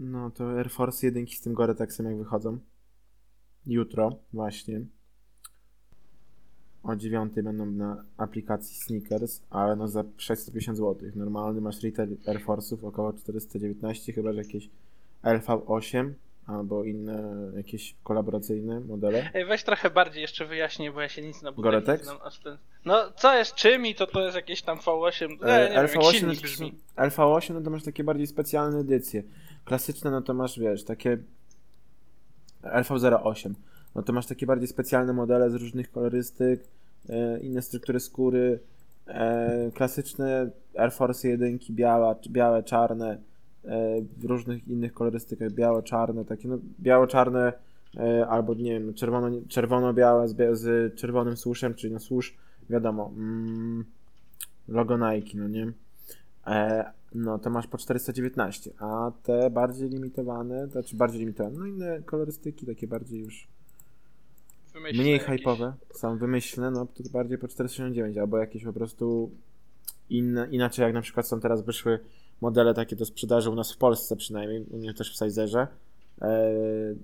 No to Air Force 1 z tym Gore-Texem jak wychodzą. Jutro właśnie. O 9 będą na aplikacji Sneakers, ale no za 650 zł. Normalny masz retail Air Force'ów około 419, chyba że jakieś LV8 albo inne jakieś kolaboracyjne modele. Ej, weź trochę bardziej jeszcze wyjaśnię, bo ja się nic na Gore-Tex? nie znam. No, co jest czym i to to jest jakieś tam V8. E, E, nie wiem, jak LV8, silnik no to są- brzmi. LV8 no to masz takie bardziej specjalne edycje. Klasyczne no to masz, wiesz, takie LV08. No to masz takie bardziej specjalne modele z różnych kolorystyk, e, inne struktury skóry, e, klasyczne Air Force 1 biała, białe, czarne, e, w różnych innych kolorystykach, białe, czarne, takie no biało-czarne e, albo nie wiem, czerwono, czerwono-białe z, z czerwonym słuszem, czyli no służ, wiadomo, mm, logo Nike, no nie? No to masz po 419, a te bardziej limitowane, to znaczy bardziej limitowane, no inne kolorystyki, takie bardziej już Wymyślę mniej jakieś. hypowe, są wymyślne, no to bardziej po 469, albo jakieś po prostu inne, inaczej jak na przykład są teraz wyszły modele takie do sprzedaży u nas w Polsce przynajmniej, u mnie też w Sizerze, e,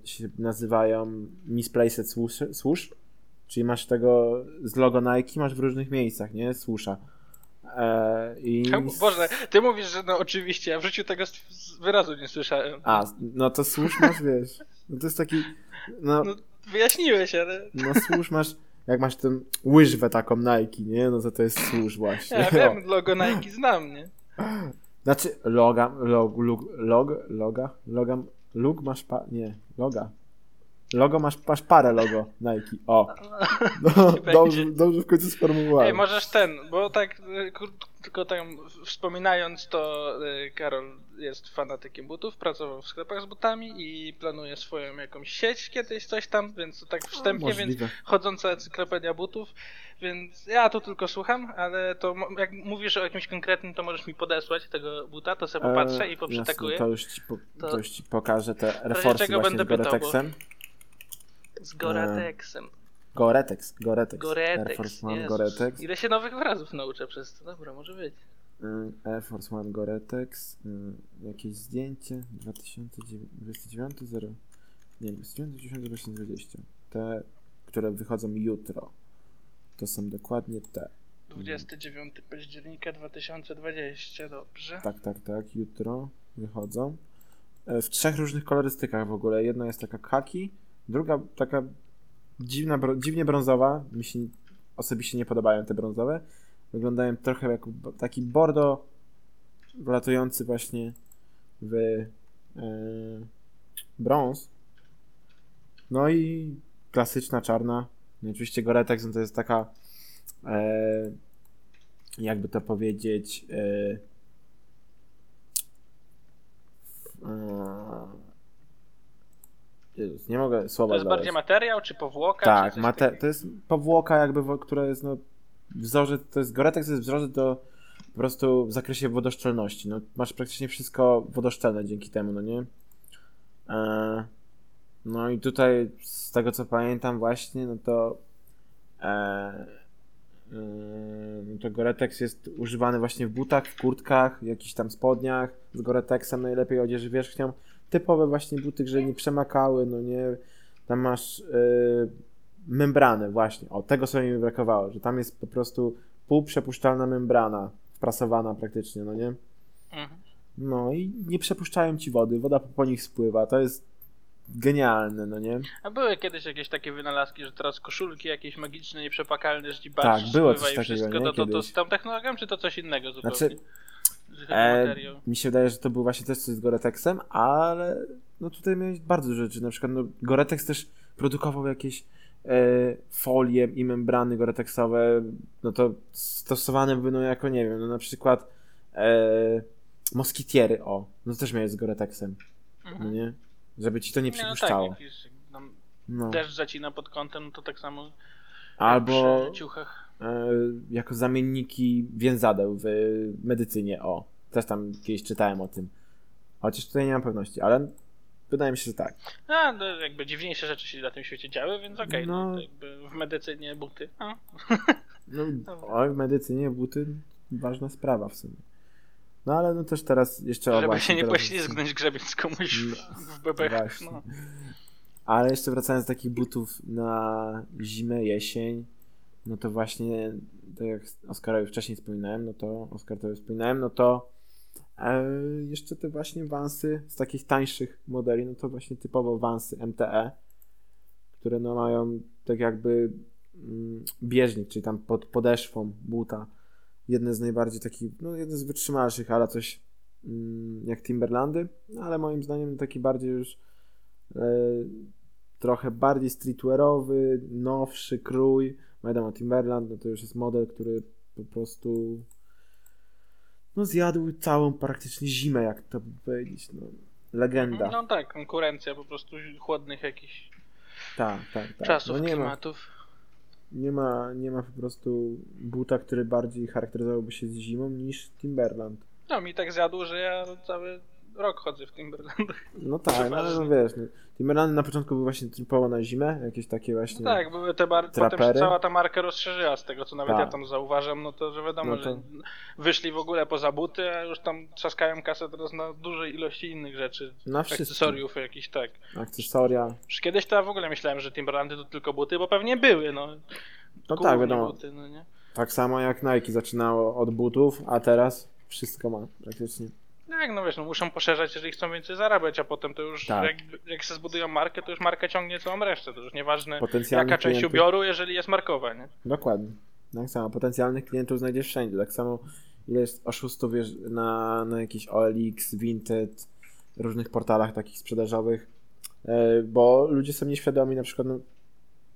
się nazywają Misplaced Swoosh, swoosh, czyli masz tego z logo Nike, masz w różnych miejscach, nie? Swoosha. E, i... Boże, ty mówisz, że no oczywiście, ja w życiu tego wyrazu nie słyszałem. A, no to swoosh masz, wiesz, no to jest taki, no, No, wyjaśniłeś, ale no swoosh masz, jak masz tę łyżwę taką Nike, nie? No to to jest swoosh właśnie. ja wiem, logo Nike znam, nie? Znaczy, loga, log, log, log, loga, loga, log masz pa, nie, loga. Logo masz, masz parę logo Nike, o. No, będzie. dobrze, dobrze w końcu sformułowałem. Ej, możesz ten, bo tak y, tylko tam wspominając to y, Karol jest fanatykiem butów, pracował w sklepach z butami i planuje swoją jakąś sieć kiedyś coś tam, więc to tak wstępnie, więc Możliwe. chodząca encyklopedia butów, więc ja tu tylko słucham, ale to jak mówisz o jakimś konkretnym, to możesz mi podesłać tego buta, to sobie popatrzę i E, poprzytakuję. Jasne, to, już ci po, to... To- już ci pokażę te czego właśnie będę z pytał, bo-. Z Goratexem. Gore-Tex, Gore-Tex. Air Goretex. Force One. Gore-Tex. Ile się nowych wyrazów nauczę przez to. Dobra, może być. Y, Air Force One Gore-Tex, y, jakieś zdjęcie, 2029, 0, nie, 29, 2020. Te, które wychodzą jutro, to są dokładnie te. 29 października 2020, dobrze. Tak, tak, tak, jutro wychodzą. E, W trzech różnych kolorystykach w ogóle. Jedna jest taka kaki, druga taka dziwna, dziwnie brązowa. Mi się osobiście nie podobają te brązowe. Wyglądają trochę jak taki bordo wlatujący właśnie w e, brąz. No i klasyczna czarna. No oczywiście Goretex no to jest taka e, jakby to powiedzieć e, Jezus, nie mogę słowa To jest bardziej materiał, czy powłoka? Tak, czy mate, takiego? to jest powłoka jakby, która jest no wzorzec, to jest Goretex to jest wzorzec do po prostu w zakresie wodoszczelności. No, masz praktycznie wszystko wodoszczelne dzięki temu, no nie? E, no i tutaj z tego co pamiętam właśnie, no to e, Yy, no to Goretex jest używany właśnie w butach, w kurtkach, jakichś tam spodniach z Goretexem, najlepiej odzieży wierzchnią. Typowe właśnie buty, że nie przemakały, no nie. Tam masz yy, membranę właśnie. O, tego sobie mi brakowało, że tam jest po prostu półprzepuszczalna membrana wprasowana praktycznie, no nie? Mhm. No i nie przepuszczają ci wody, woda po nich spływa. To jest genialne, no nie? A były kiedyś jakieś takie wynalazki, że teraz koszulki jakieś magiczne, nieprzepakalne, że ci Tak, barsz było spływa coś i takiego, wszystko. nie? To, to, to z tą technologią, czy to coś innego zupełnie? Znaczy, chodzi o E, mi się wydaje, że to był właśnie też coś z Goretexem, ale no tutaj miałeś bardzo dużo rzeczy. Na przykład no, Goretex też produkował jakieś e, folie i membrany goretexowe, no to stosowane były no jako, nie wiem, no na przykład e, moskitiery, o, no to też miałeś z Goretexem, no Mhm. nie? Żeby ci to nie Nie, no przypuszczało. tak, jak już No. deszcz zacina pod kątem, no to tak samo Albo przy ciuchach. E, jako zamienniki więzadeł w medycynie, o, też tam kiedyś czytałem o tym. Chociaż tutaj nie mam pewności, ale wydaje mi się, że tak. A, no, jakby dziwniejsze rzeczy się na tym świecie działy, więc okej, no. No. jakby w medycynie buty. A, No, Dobra. oj, w medycynie buty ważna sprawa w sumie. No ale no też teraz jeszcze... o, Żeby właśnie się nie teraz- poślizgnąć grzebiąc komuś w, w bebechach. Właśnie. No. Ale jeszcze wracając do takich butów na zimę, jesień, no to właśnie, tak jak Oskarowi wcześniej wspominałem, no to Oskar to wspominałem, no to e, jeszcze te właśnie Vansy z takich tańszych modeli, no to właśnie typowo Vansy MTE, które no mają tak jakby mm, bieżnik, czyli tam pod podeszwą buta, jedne z najbardziej takich, no jedne z wytrzymalszych, ale coś mm, jak Timberlandy, no, ale moim zdaniem taki bardziej już e, trochę bardziej streetwearowy, nowszy krój. Wiadomo, Timberland no to już jest model, który po prostu no zjadł całą praktycznie zimę, jak to powiedzieć, no. Legenda. no tak, konkurencja po prostu chłodnych jakichś tak, tak, tak. czasów, no nie ma, klimatów. nie ma, nie ma po prostu buta, który bardziej charakteryzowałby się z zimą niż Timberland. No mi tak zjadło, że ja cały rok chodzę w Timberlandach. No tak, no, ale no wiesz, no, Timberlandy na początku były właśnie typowo na zimę, jakieś takie właśnie... No tak, były te bar... potem się cała ta marka rozszerzyła z tego, co nawet Tak. ja tam zauważam, no to że wiadomo, No to- że wyszli w ogóle poza buty, a już tam trzaskają kasę teraz na dużej ilości innych rzeczy. Na. Akcesoriów jakichś, tak. Akcesoria. Już kiedyś to ja w ogóle myślałem, że Timberlandy to tylko buty, bo pewnie były, no. No Głównie tak, wiadomo. Buty, no nie? Tak samo jak Nike zaczynało od butów, a teraz wszystko ma praktycznie. Tak, no wiesz, no muszą poszerzać, jeżeli chcą więcej zarabiać, a potem to już Tak. jak, jak się zbudują markę, to już marka ciągnie całą resztę. To już nieważne jaka część klientów- ubioru, jeżeli jest markowa, nie? Dokładnie. Tak samo. Potencjalnych klientów znajdziesz wszędzie. Tak samo ile jest oszustów wiesz, na, na jakichś OLX, Vinted, różnych portalach takich sprzedażowych, e, bo ludzie są nieświadomi, na przykład, no,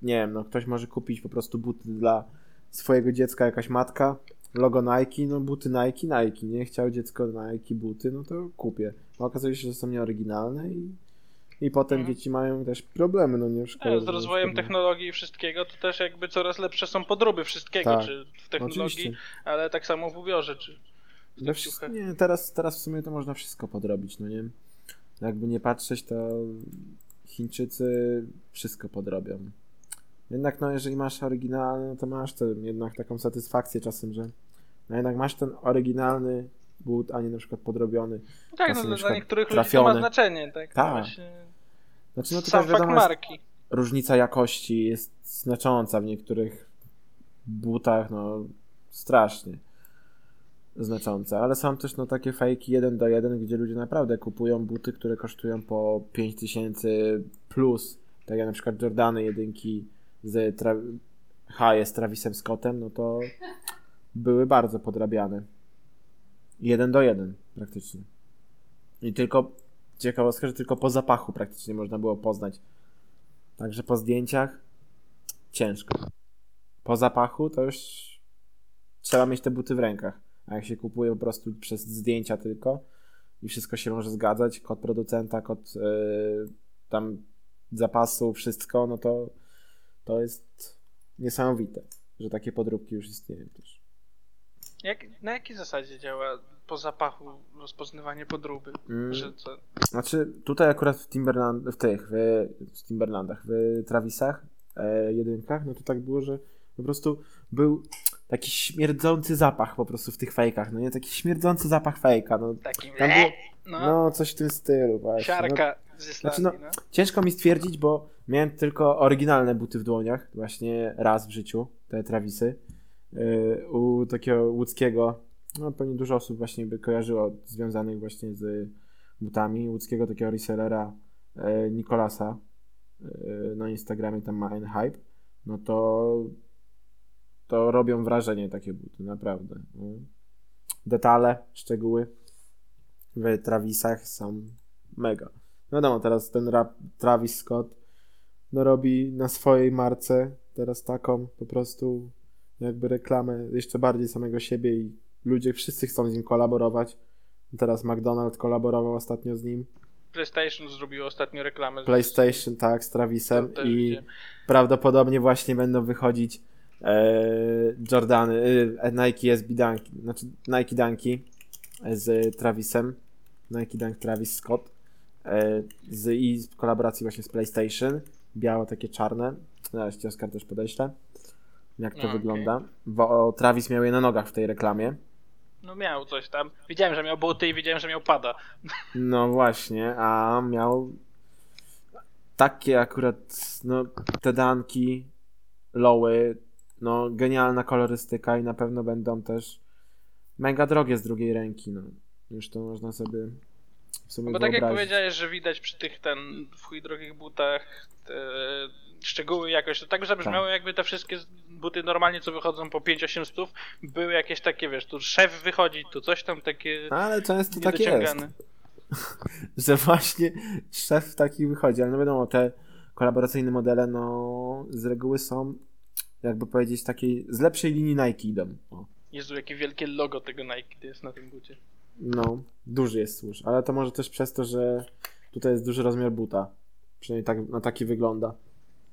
nie wiem, no, ktoś może kupić po prostu buty dla swojego dziecka, jakaś matka, logo Nike, no buty Nike, Nike, nie? Chciał dziecko Nike buty, no to kupię. A okazuje się, że są nieoryginalne i, i potem Mhm. dzieci mają też problemy, no nie w szkole. E, Z rozwojem technologii i wszystkiego, to też jakby coraz lepsze są podróby wszystkiego, Tak. czy w technologii, Oczywiście. ale tak samo w ubiorze, czy w No, nie, teraz, teraz w sumie to można wszystko podrobić, no nie? Jakby nie patrzeć, to Chińczycy wszystko podrobią. Jednak no, jeżeli masz oryginalny, no to masz tę jednak taką satysfakcję czasem, że no jednak masz ten oryginalny but, a nie na przykład podrobiony. No tak, no, dla niektórych ludzi to ma trafiony. znaczenie, tak? Tak. Właśnie, Znaczy no to sam wiadomo, marki. różnica jakości jest znacząca w niektórych butach, no strasznie znacząca, ale są też no takie fejki 1 do 1, gdzie ludzie naprawdę kupują buty, które kosztują po 5000 plus, tak jak na przykład Jordany jedynki z tra- Haje z Travisem Scottem, no to były bardzo podrabiane. 1 do 1 praktycznie. I tylko ciekawostka, że tylko po zapachu praktycznie można było poznać Także po zdjęciach ciężko. Po zapachu to już trzeba mieć te buty w rękach. A jak się kupuje po prostu przez zdjęcia tylko i wszystko się może zgadzać, kod producenta, kod yy, tam zapasu, wszystko, no to to jest niesamowite, że takie podróbki już istnieją też. Jak, na jakiej zasadzie działa po zapachu rozpoznawanie podróby? Mm. Że co? Znaczy, tutaj akurat w Timberland, w tych, w, w Timberlandach, w Travisach, e, jedynkach, no to tak było, że po prostu był taki śmierdzący zapach po prostu w tych fejkach, no nie? Taki śmierdzący zapach fejka, no. Takim Tam było, no, no coś w tym stylu właśnie. No, siarka z Islandii, Znaczy, no. ciężko mi stwierdzić, bo miałem tylko oryginalne buty w dłoniach, właśnie raz w życiu, te Travisy, yy, u takiego łódzkiego, no pewnie dużo osób właśnie by kojarzyło związanych właśnie z butami, łódzkiego takiego resellera yy, Nikolasa yy, na Instagramie, tam ma N-Hype, no to to robią wrażenie takie buty, naprawdę. No. Detale, szczegóły w Travisach są mega. Wiadomo, teraz ten rap Travis Scott no robi na swojej marce teraz taką po prostu jakby reklamę jeszcze bardziej samego siebie i ludzie wszyscy chcą z nim kolaborować. Teraz McDonald's kolaborował ostatnio z nim. PlayStation zrobiło ostatnio reklamę. z- PlayStation, tak, z Travisem i prawdopodobnie właśnie będą wychodzić e, Jordany, e, Nike SB Dunki, znaczy Nike Dunki z Travisem, Nike Dunk Travis Scott z, i w kolaboracji właśnie z PlayStation, białe takie czarne, zaraz ci Oskar też podeślę, jak to No, wygląda, bo Travis miał je na nogach w tej reklamie, No miał coś tam. Widziałem, że miał buty i widziałem, że miał pada. No właśnie, a miał takie akurat, no, te danki, lowy, no, genialna kolorystyka i na pewno będą też mega drogie z drugiej ręki, no. Już to można sobie w sumie No bo tak jak wyobrazić. powiedziałeś, że widać przy tych ten w chuj drogich butach te szczegóły jakoś, to tak zabrzmiało jakby te wszystkie buty normalnie co wychodzą po 5-8 stów były jakieś takie, wiesz, tu szef wychodzi, tu coś tam takie Ale często tak jest, że właśnie szef taki wychodzi, ale no wiadomo, te kolaboracyjne modele, no, z reguły są, jakby powiedzieć, takiej, z lepszej linii Nike idą. O. Jezu, jakie wielkie logo tego Nike jest na tym bucie. No, duży jest służ, ale to może też przez to, że tutaj jest duży rozmiar buta. Przynajmniej tak, na taki wygląda.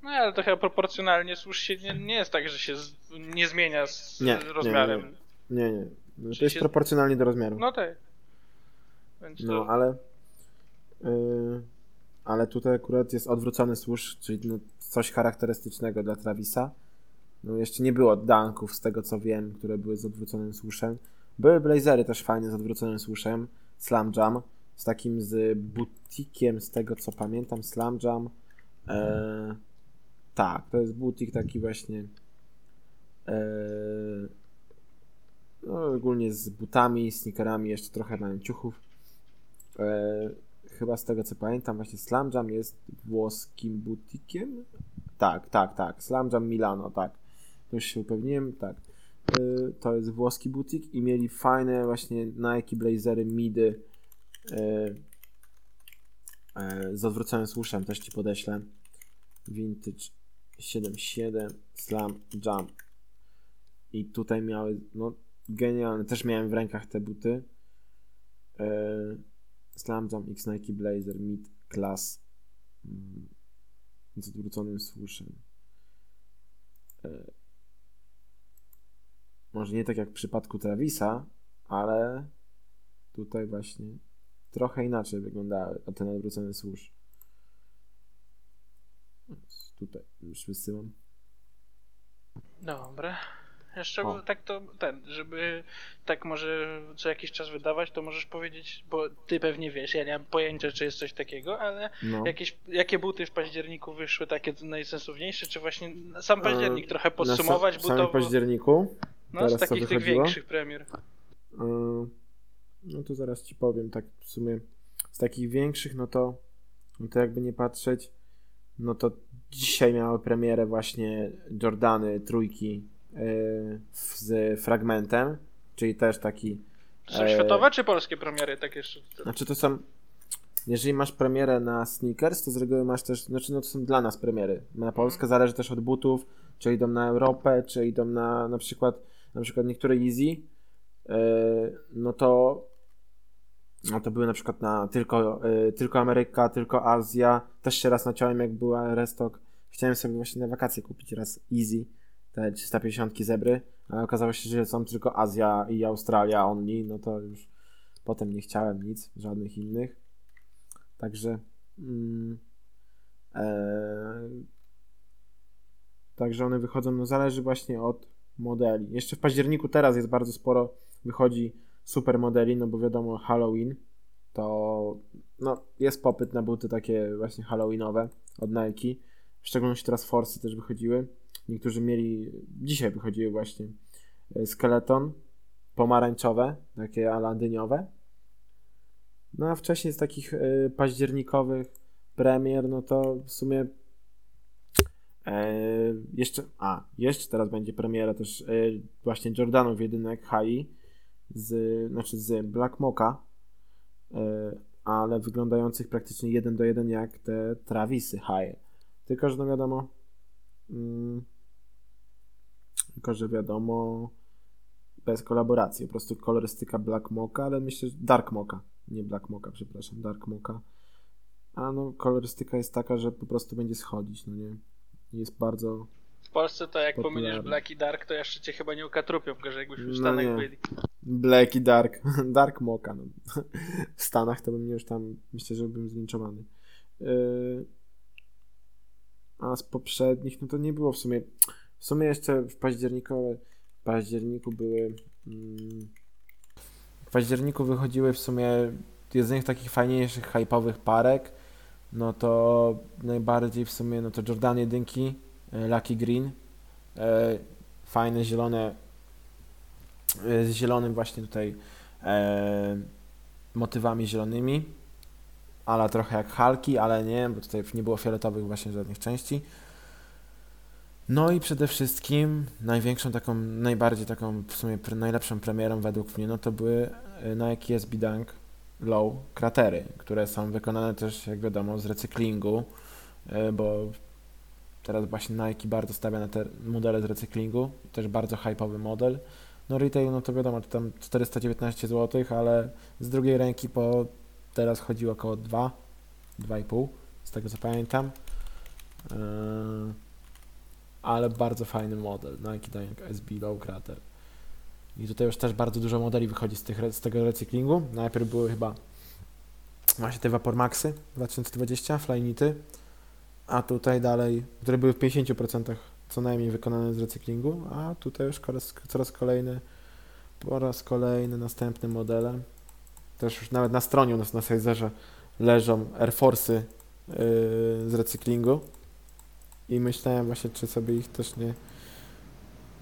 No ale to chyba proporcjonalnie służ się nie, nie jest tak, że się z, nie zmienia z Nie, nie, rozmiarem. nie, Nie, nie. No, Czy to jest się- proporcjonalnie do rozmiaru. No tak. Więc No, to... ale. Yy, ale tutaj akurat jest odwrócony służ, czyli no, coś charakterystycznego dla Travisa. No, jeszcze nie było dunków, z tego co wiem, które były z odwróconym słuszem. Były blazery też fajne z odwróconym słuszem. Slam Jam. Z takim z butikiem, z tego co pamiętam. Slam Jam. E, tak, to jest butik taki właśnie. E, no, ogólnie z butami, sneakerami, jeszcze trochę mają ciuchów. E, chyba z tego co pamiętam, właśnie Slam Jam jest włoskim butikiem. Tak, tak, tak. Slam Jam Milano, tak. To już się upewniłem, tak. E, to jest włoski butik i mieli fajne właśnie Nike Blazery midy e, e, z odwróconym słuszem, też ci podeślę. Vintage 77 Slam Jam. I tutaj miały, no genialne, też miałem w rękach te buty. Slam Jam X Nike Blazer Mid Class mm, z odwróconym słuszem. Może nie tak jak w przypadku Travisa, ale tutaj właśnie trochę inaczej wyglądały ten odwrócony służ. Tutaj już wysyłam. Dobra. Jeszcze O. tak to ten, żeby tak może co jakiś czas wydawać, to możesz powiedzieć, bo ty pewnie wiesz, ja nie mam pojęcia, czy jest coś takiego, ale No. jakieś, jakie buty w październiku wyszły takie najsensowniejsze, czy właśnie sam październik E, trochę Na podsumować sa- w samym butowo, październiku. No z takich tych większych premier. No to zaraz ci powiem, tak w sumie z takich większych, no to, no to jakby nie patrzeć, no to dzisiaj miały premierę właśnie Jordany trójki yy, z fragmentem, czyli też taki, Czy są E, światowe, czy polskie premiery, tak jeszcze? znaczy to są, jeżeli masz premierę na sneakers, to z reguły masz też, znaczy no to są dla nas premiery, na Polskę zależy też od butów, czy idą na Europę, czy idą na na przykład, na przykład niektóre Easy, yy, no to no to były na przykład na tylko, yy, tylko Ameryka, tylko Azja. Też się raz naciąłem, jak była restock. Chciałem sobie właśnie na wakacje kupić raz Easy, te 350 zebry, ale okazało się, że są tylko Azja i Australia only, no to już potem nie chciałem nic, żadnych innych. Także mm, e, Także one wychodzą, no zależy właśnie od modeli. Jeszcze w październiku teraz jest bardzo sporo, wychodzi super modeli, no bo wiadomo Halloween to no, jest popyt na buty takie właśnie halloweenowe od Nike. W szczególności teraz Forsy też wychodziły. Niektórzy mieli, dzisiaj wychodziły właśnie e, skeleton, pomarańczowe, takie ala dyniowe. No a wcześniej z takich y, październikowych premier, no to w sumie e, jeszcze, a, jeszcze teraz będzie premiera też y, właśnie Jordanów jedynek Hai z, znaczy z Black Mocha, y, ale wyglądających praktycznie jeden do jeden jak te Travisy High. Tylko, że no wiadomo, mm, tylko, że wiadomo, bez kolaboracji, po prostu kolorystyka Black Mocha, ale myślę, że Dark Mocha, nie Black Mocha, przepraszam, Dark Mocha. A no, kolorystyka jest taka, że po prostu będzie schodzić, no nie? Jest bardzo... W Polsce to jak Popularny. pomylisz Black i Dark, to jeszcze cię chyba nie ukatrupią, gorzej jakbyśmy w No Stanach nie. byli. Black i Dark. Dark Mocha. No. W Stanach to bym już tam, myślę, że bym zlinczowany. Yy, A z poprzednich, no to nie było w sumie. W sumie jeszcze w październiku, w październiku były. Mm, w październiku wychodziły w sumie jednych takich fajniejszych, hype'owych parek, no to najbardziej w sumie, no to Jordan jedynki, e, Lucky Green, e, fajne zielone, e, z zielonym właśnie tutaj motywami zielonymi, ale trochę jak Halki, ale nie, bo tutaj nie było fioletowych właśnie żadnych części. No i przede wszystkim największą taką, najbardziej taką w sumie najlepszą premierą według mnie, no to były Nike SB Dunk Low kratery, które są wykonane też, jak wiadomo, z recyklingu, e, bo teraz właśnie Nike bardzo stawia na te modele z recyklingu, też bardzo hype'owy model. No retail, no to wiadomo, to tam 419 zł, ale z drugiej ręki po teraz chodzi około 2, 2,5, z tego co pamiętam. Yy, ale bardzo fajny model, Nike Dunk SB Low Crater. I tutaj już też bardzo dużo modeli wychodzi z, tych, z tego recyklingu. Najpierw były chyba właśnie te Vapor Maxy 2020, Flyknity, a tutaj dalej, które były w 50% co najmniej wykonane z recyklingu, a tutaj już coraz, coraz kolejne, po raz kolejny następne modele. Też już nawet na stronie u nas na Sizerze leżą Air Force'y yy, z recyklingu i myślałem właśnie, czy sobie ich też nie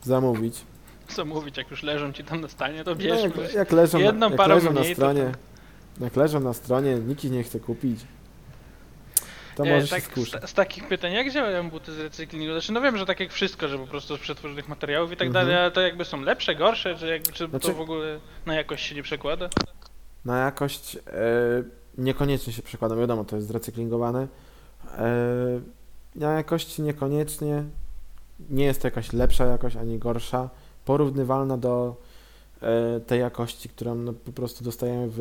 zamówić. Co mówić, jak już leżą ci tam na stanie, to No, bierz. jak, jak leżą, jedną jak parą leżą na mniej, to stronie, tak. jak leżą na stronie, nikt ich nie chce kupić, to Nie, może tak, się z, z takich pytań, jak działają buty z recyklingu? Znaczy, no wiem, że tak jak wszystko, że po prostu z przetworzonych materiałów i tak Mhm. dalej, ale to jakby są lepsze, gorsze, czy, jakby, czy Znaczy- to w ogóle na jakość się nie przekłada? Na jakość e, niekoniecznie się przekłada, wiadomo, to jest zrecyklingowane. E, na jakości niekoniecznie, nie jest to jakaś lepsza jakość, ani gorsza, porównywalna do e, tej jakości, którą no, po prostu dostajemy w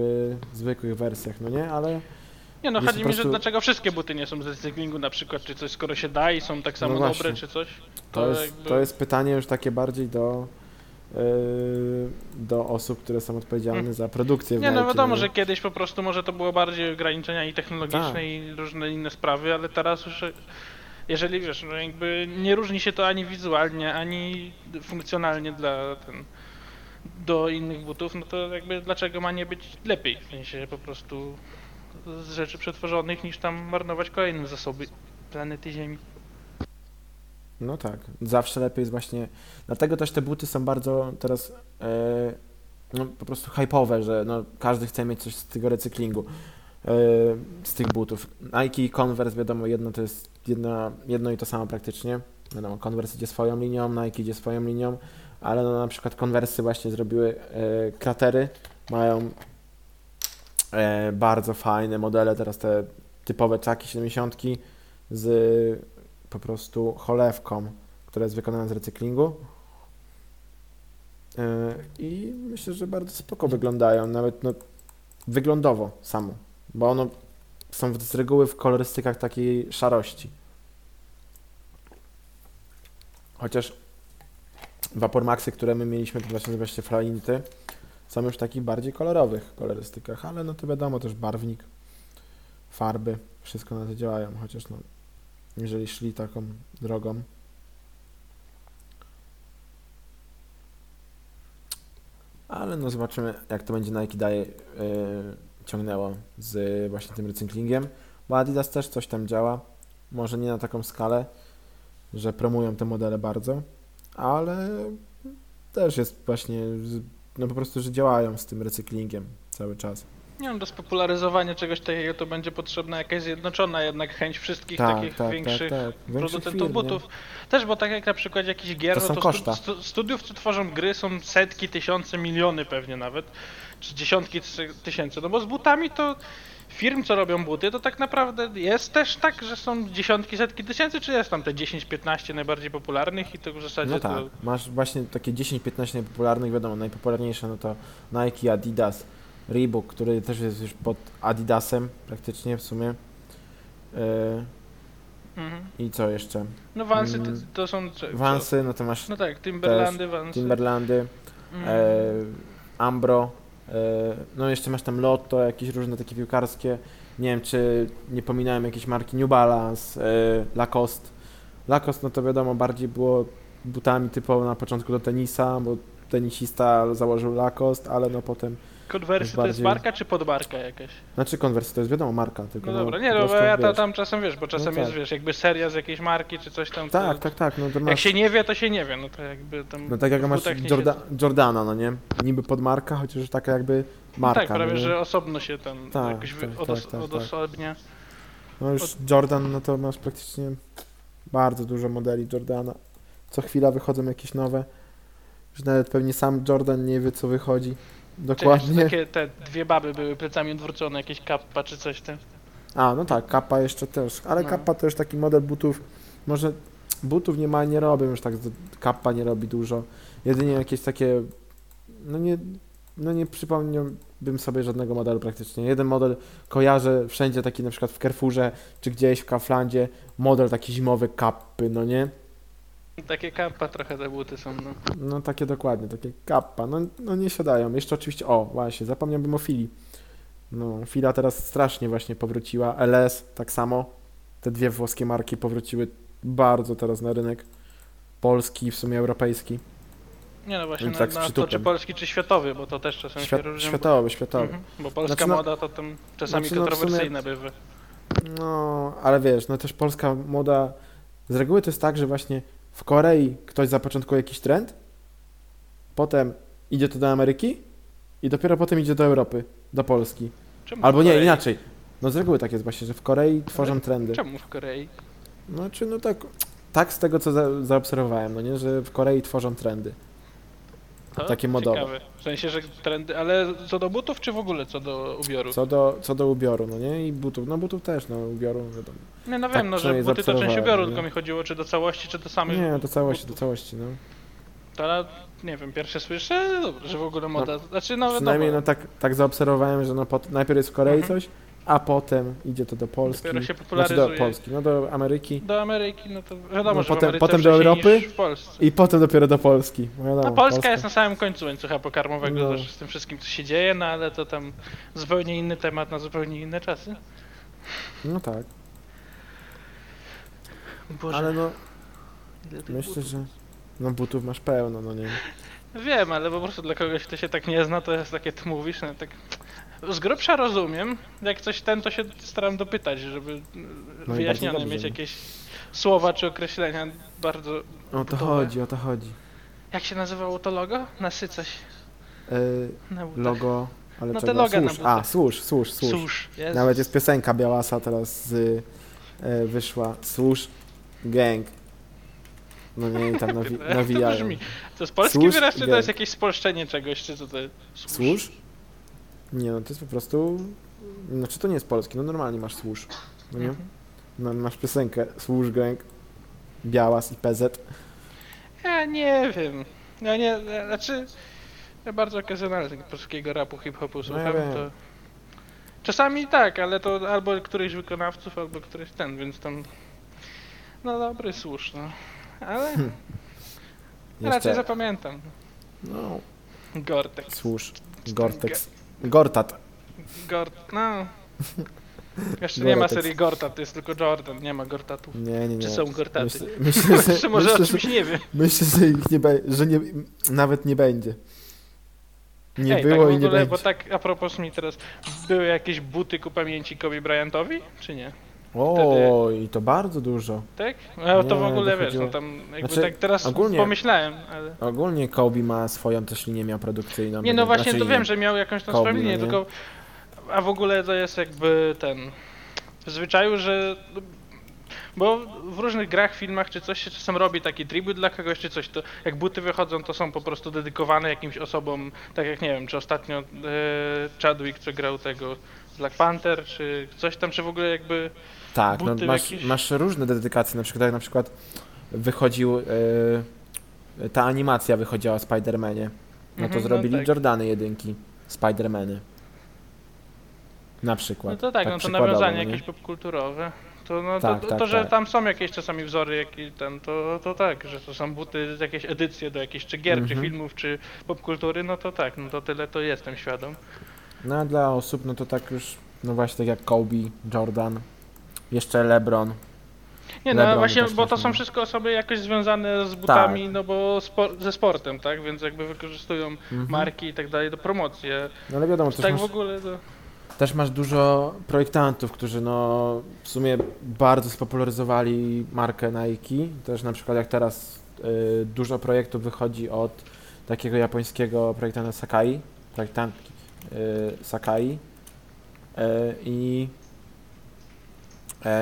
zwykłych wersjach, no nie, ale Nie no, chodzi mi, że prostu- dlaczego wszystkie buty nie są z recyklingu na przykład, czy coś, skoro się da i są tak samo No właśnie. dobre, czy coś? To jest, jakby- to jest pytanie już takie bardziej do, yy, do osób, które są odpowiedzialne Hmm. za produkcję Nie no wiadomo, nie? że kiedyś po prostu może to było bardziej ograniczenia i technologiczne Tak. i różne inne sprawy, ale teraz już jeżeli wiesz, no jakby nie różni się to ani wizualnie, ani funkcjonalnie dla ten do innych butów, no to jakby dlaczego ma nie być lepiej? W sensie po prostu z rzeczy przetworzonych niż tam marnować kolejne zasoby planety Ziemi. No tak, zawsze lepiej jest właśnie. Dlatego też te buty są bardzo teraz e, no, po prostu hype'owe, że no, każdy chce mieć coś z tego recyklingu, z tych butów. Nike i Converse, wiadomo, jedno to jest jedna, jedno i to samo praktycznie. Wiadomo, Converse idzie swoją linią, Nike idzie swoją linią, ale no, na przykład Converse właśnie zrobiły e, kratery, mają e, bardzo fajne modele, teraz te typowe czaki 70 z po prostu cholewką, która jest wykonana z recyklingu. Yy, I myślę, że bardzo spoko wyglądają, nawet no, wyglądowo samo, bo one są z reguły w kolorystykach takiej szarości. Chociaż Vapor Maxy, które my mieliśmy, to właśnie właśnie Flainty, są już w takich bardziej kolorowych kolorystykach, ale no to wiadomo, też barwnik, farby, wszystko na to działają, chociaż no jeżeli szli taką drogą. Ale no zobaczymy, jak to będzie Nike daje yy, ciągnęło z właśnie tym recyklingiem, bo Adidas też coś tam działa, może nie na taką skalę, że promują te modele bardzo, ale też jest właśnie, no po prostu, że działają z tym recyklingiem cały czas. Nie wiem, do spopularyzowania czegoś takiego to będzie potrzebna jakaś zjednoczona jednak chęć wszystkich Tak, takich tak, większych tak, tak. Większych producentów firm, nie? butów. Też, bo tak jak na przykład jakiś gier, To no są to koszta. stu, studiów, co tworzą gry są setki, tysiące, miliony pewnie nawet, czy dziesiątki tys- tysięcy, no bo z butami to firm, co robią buty, to tak naprawdę jest też tak, że są dziesiątki, setki tysięcy, czy jest tam te 10-15 najbardziej popularnych i to w zasadzie No tak, to... masz właśnie takie 10-15 najpopularnych, wiadomo, najpopularniejsze no to Nike, Adidas, Reebok, który też jest już pod Adidasem praktycznie w sumie. Yy, Mhm. I co jeszcze? No Vansy to, Mm. to są... co- Vansy, no to masz No tak, Timberlandy, Vansy. Timberlandy, Mhm. e, Ambro, no jeszcze masz tam Lotto, jakieś różne takie piłkarskie. Nie wiem, czy nie pominąłem jakieś marki New Balance, e, Lacoste. Lacoste, no to wiadomo, bardziej było butami typowo na początku do tenisa, bo tenisista założył Lacoste, ale no potem Konwersy to jest bardziej- marka czy podmarka jakaś? Znaczy Converse to jest wiadomo marka, tylko No dobra, po nie no, bo prostu, ja to wiesz. tam czasem wiesz, bo czasem tak. jest wiesz, jakby seria z jakiejś marki czy coś tam. Tak, to, tak, tak, no to Jak masz, się nie wie, to się nie wie, no to jakby tam. no tak jak w masz butach nie Jorda, siedzę. Jordana, no nie? Niby podmarka, chociaż taka jakby marka, tak, prawie no, nie? że osobno się ten Tak, jakoś wy- tak, odos- tak, tak, tak. odosobnia. No już Jordan, no to masz praktycznie bardzo dużo modeli Jordana. Co chwila wychodzą jakieś nowe. Już nawet pewnie sam Jordan nie wie, co wychodzi. Czy Dokładnie. takie te dwie baby były plecami odwrócone, jakieś kappa czy coś tam. A, no tak, Kappa jeszcze też. Ale No. Kappa to już taki model butów. Może butów nie ma, nie robią już tak. Kappa nie robi dużo. Jedynie jakieś takie. No nie, no nie przypomniałbym sobie żadnego modelu praktycznie. Jeden model kojarzę wszędzie, taki na przykład w Carrefourze czy gdzieś w Kauflandzie. Model taki zimowy Kappy, no nie? Takie kappa trochę te buty są, no. No takie dokładnie, takie kappa. No, no nie siadają. Jeszcze oczywiście, o właśnie, zapomniałbym o Fili. No, Fila teraz strasznie właśnie powróciła. LS tak samo. Te dwie włoskie marki powróciły bardzo teraz na rynek. Polski, w sumie europejski. Nie no właśnie, Więc na, tak z na to przytupem. czy polski czy światowy, bo to też czasem Świat, się różni. światowy, światowy. Mhm, bo polska Znaczy, no- moda to tam czasami znaczy, no, w sumie- kontrowersyjna bywa. No, ale wiesz, no też polska moda. Z reguły to jest tak, że właśnie w Korei ktoś zapoczątkuje jakiś trend, potem idzie to do Ameryki i dopiero potem idzie do Europy, do Polski. Czemu Albo nie, inaczej. No z reguły tak jest właśnie, że w Korei tworzą trendy. Czemu w Korei? Znaczy, no tak, tak z tego co za, zaobserwowałem, no nie, że w Korei tworzą trendy. To Takie modowe. Ciekawe. W sensie, że trendy, ale co do butów, czy w ogóle co do ubioru? Co do, co do ubioru, no nie, i butów, no butów też, no ubioru, wiadomo. Nie, no tak wiem, no, że przynajmniej buty to część zaobserwowałem, ubioru, nie? tylko mi chodziło, czy do całości, czy do samych Nie, do całości, do butów. całości, no. To, ale nie wiem, pierwsze słyszę, dobra, że w ogóle moda, znaczy no Przynajmniej no tak, tak zaobserwowałem, że no pot, najpierw jest w Korei Mhm. coś, a potem idzie to do Polski. dopiero się Znaczy popularyzuje. do Polski, no do Ameryki Do Ameryki, no to wiadomo, No że potem- potem do Europy? i potem dopiero do Polski. No, wiadomo, No Polska jest na samym końcu łańcucha pokarmowego No. też z tym wszystkim, co się dzieje, no ale to tam zupełnie inny temat na zupełnie inne czasy. No tak, Boże, ale no myślę, butów. że no butów masz pełno, no nie. Wiem, ale po prostu dla kogoś, kto się tak nie zna, to jest takie, ty mówisz, no tak... Z grubsza rozumiem, jak coś ten, to się staram dopytać, żeby No wyjaśnione mieć dobrze. jakieś słowa czy określenia bardzo... O to Butowe. chodzi, o to chodzi. Jak się nazywało to logo? Nasycać Yy, na butach. logo, ale No te czego? loga na Służ, butach. a, służ, służ, służ. Jezus. Nawet jest piosenka Białasa teraz z, e, wyszła, służ, gang. No nie, i tam nawi Jak to nawijają. brzmi? To jest polski Służ wyraz, czy to jest jakieś spolszczenie czegoś, czy co to jest? Służ? Nie, no to jest po prostu, znaczy to nie jest polski, no normalnie masz służ, no nie? Mhm. No, masz piosenkę, służ, gang, Białas i PZ. Ja nie wiem. Ja nie, znaczy... Ja bardzo okazjonalnie tego polskiego rapu, hip-hopu słucham, No wiem. to... Czasami tak, ale to albo któryś wykonawców, albo któryś ten, więc tam... No dobry, słusz, no. Ale raczej Jeszcze, zapamiętam. no, Gortex. służ, Gortex, Gortat. Gort, no... Jeszcze nie ma serii Gortat, to jest tylko Jordan, nie ma Gortatów. Nie, nie, nie. Czy są Gortaty? Myślę, myślę, że, Czy może myślę, o że, czymś nie wiem. myślę, że ich nie be, że nie, nawet nie będzie. Nie Ej, było tak w i nie ogóle, będzie. bo tak a propos mi teraz, były jakieś buty ku pamięci Kobe Bryantowi, czy nie? O, i to bardzo dużo. Tak? No to w ogóle wiesz, no tam jakby Znaczy, tak teraz ogólnie- pomyślałem, ale... Ogólnie Kobe ma swoją też linię miał produkcyjną. Nie no właśnie, znaczy to wiem, że miał jakąś tam Kobe, swoją linię, no tylko... A w ogóle to jest jakby ten... W zwyczaju, że... Bo w różnych grach, filmach czy coś się czasem robi taki tribut dla kogoś czy coś, to jak buty wychodzą, to są po prostu dedykowane jakimś osobom, tak jak nie wiem, czy ostatnio e, Chadwick, co grał tego Black Panther, czy coś tam, czy w ogóle jakby... Tak, no masz, jakieś- masz różne dedykacje, na przykład jak na przykład wychodził, e, ta animacja wychodziła o Spider-Manie, no to Mhm, no zrobili tak. Jordany jedynki, Spider-Many. Na przykład. No to tak, no to nawiązanie no nie? jakieś popkulturowe. To, no, Tak, to, tak, to że tak. tam są jakieś czasami wzory, jaki ten, to, to tak, że to są buty, jakieś edycje do jakichś czy gier, czy Mhm. filmów, czy popkultury, no to tak, no to tyle to jestem świadom. No a dla osób, no to tak już, no właśnie tak jak Kobe, Jordan, jeszcze LeBron. Nie no, Lebrony właśnie, bo to są wszystko osoby jakoś związane z butami, Tak. no bo spo, ze sportem, tak? Więc jakby wykorzystują Mhm. marki i tak dalej do promocji. a No ale wiadomo, też Tak masz, w ogóle to... też masz dużo projektantów, którzy no w sumie bardzo spopularyzowali markę Nike. Też na przykład jak teraz y, dużo projektów wychodzi od takiego japońskiego projektanta Sakai, projektantki y, Sakai y, i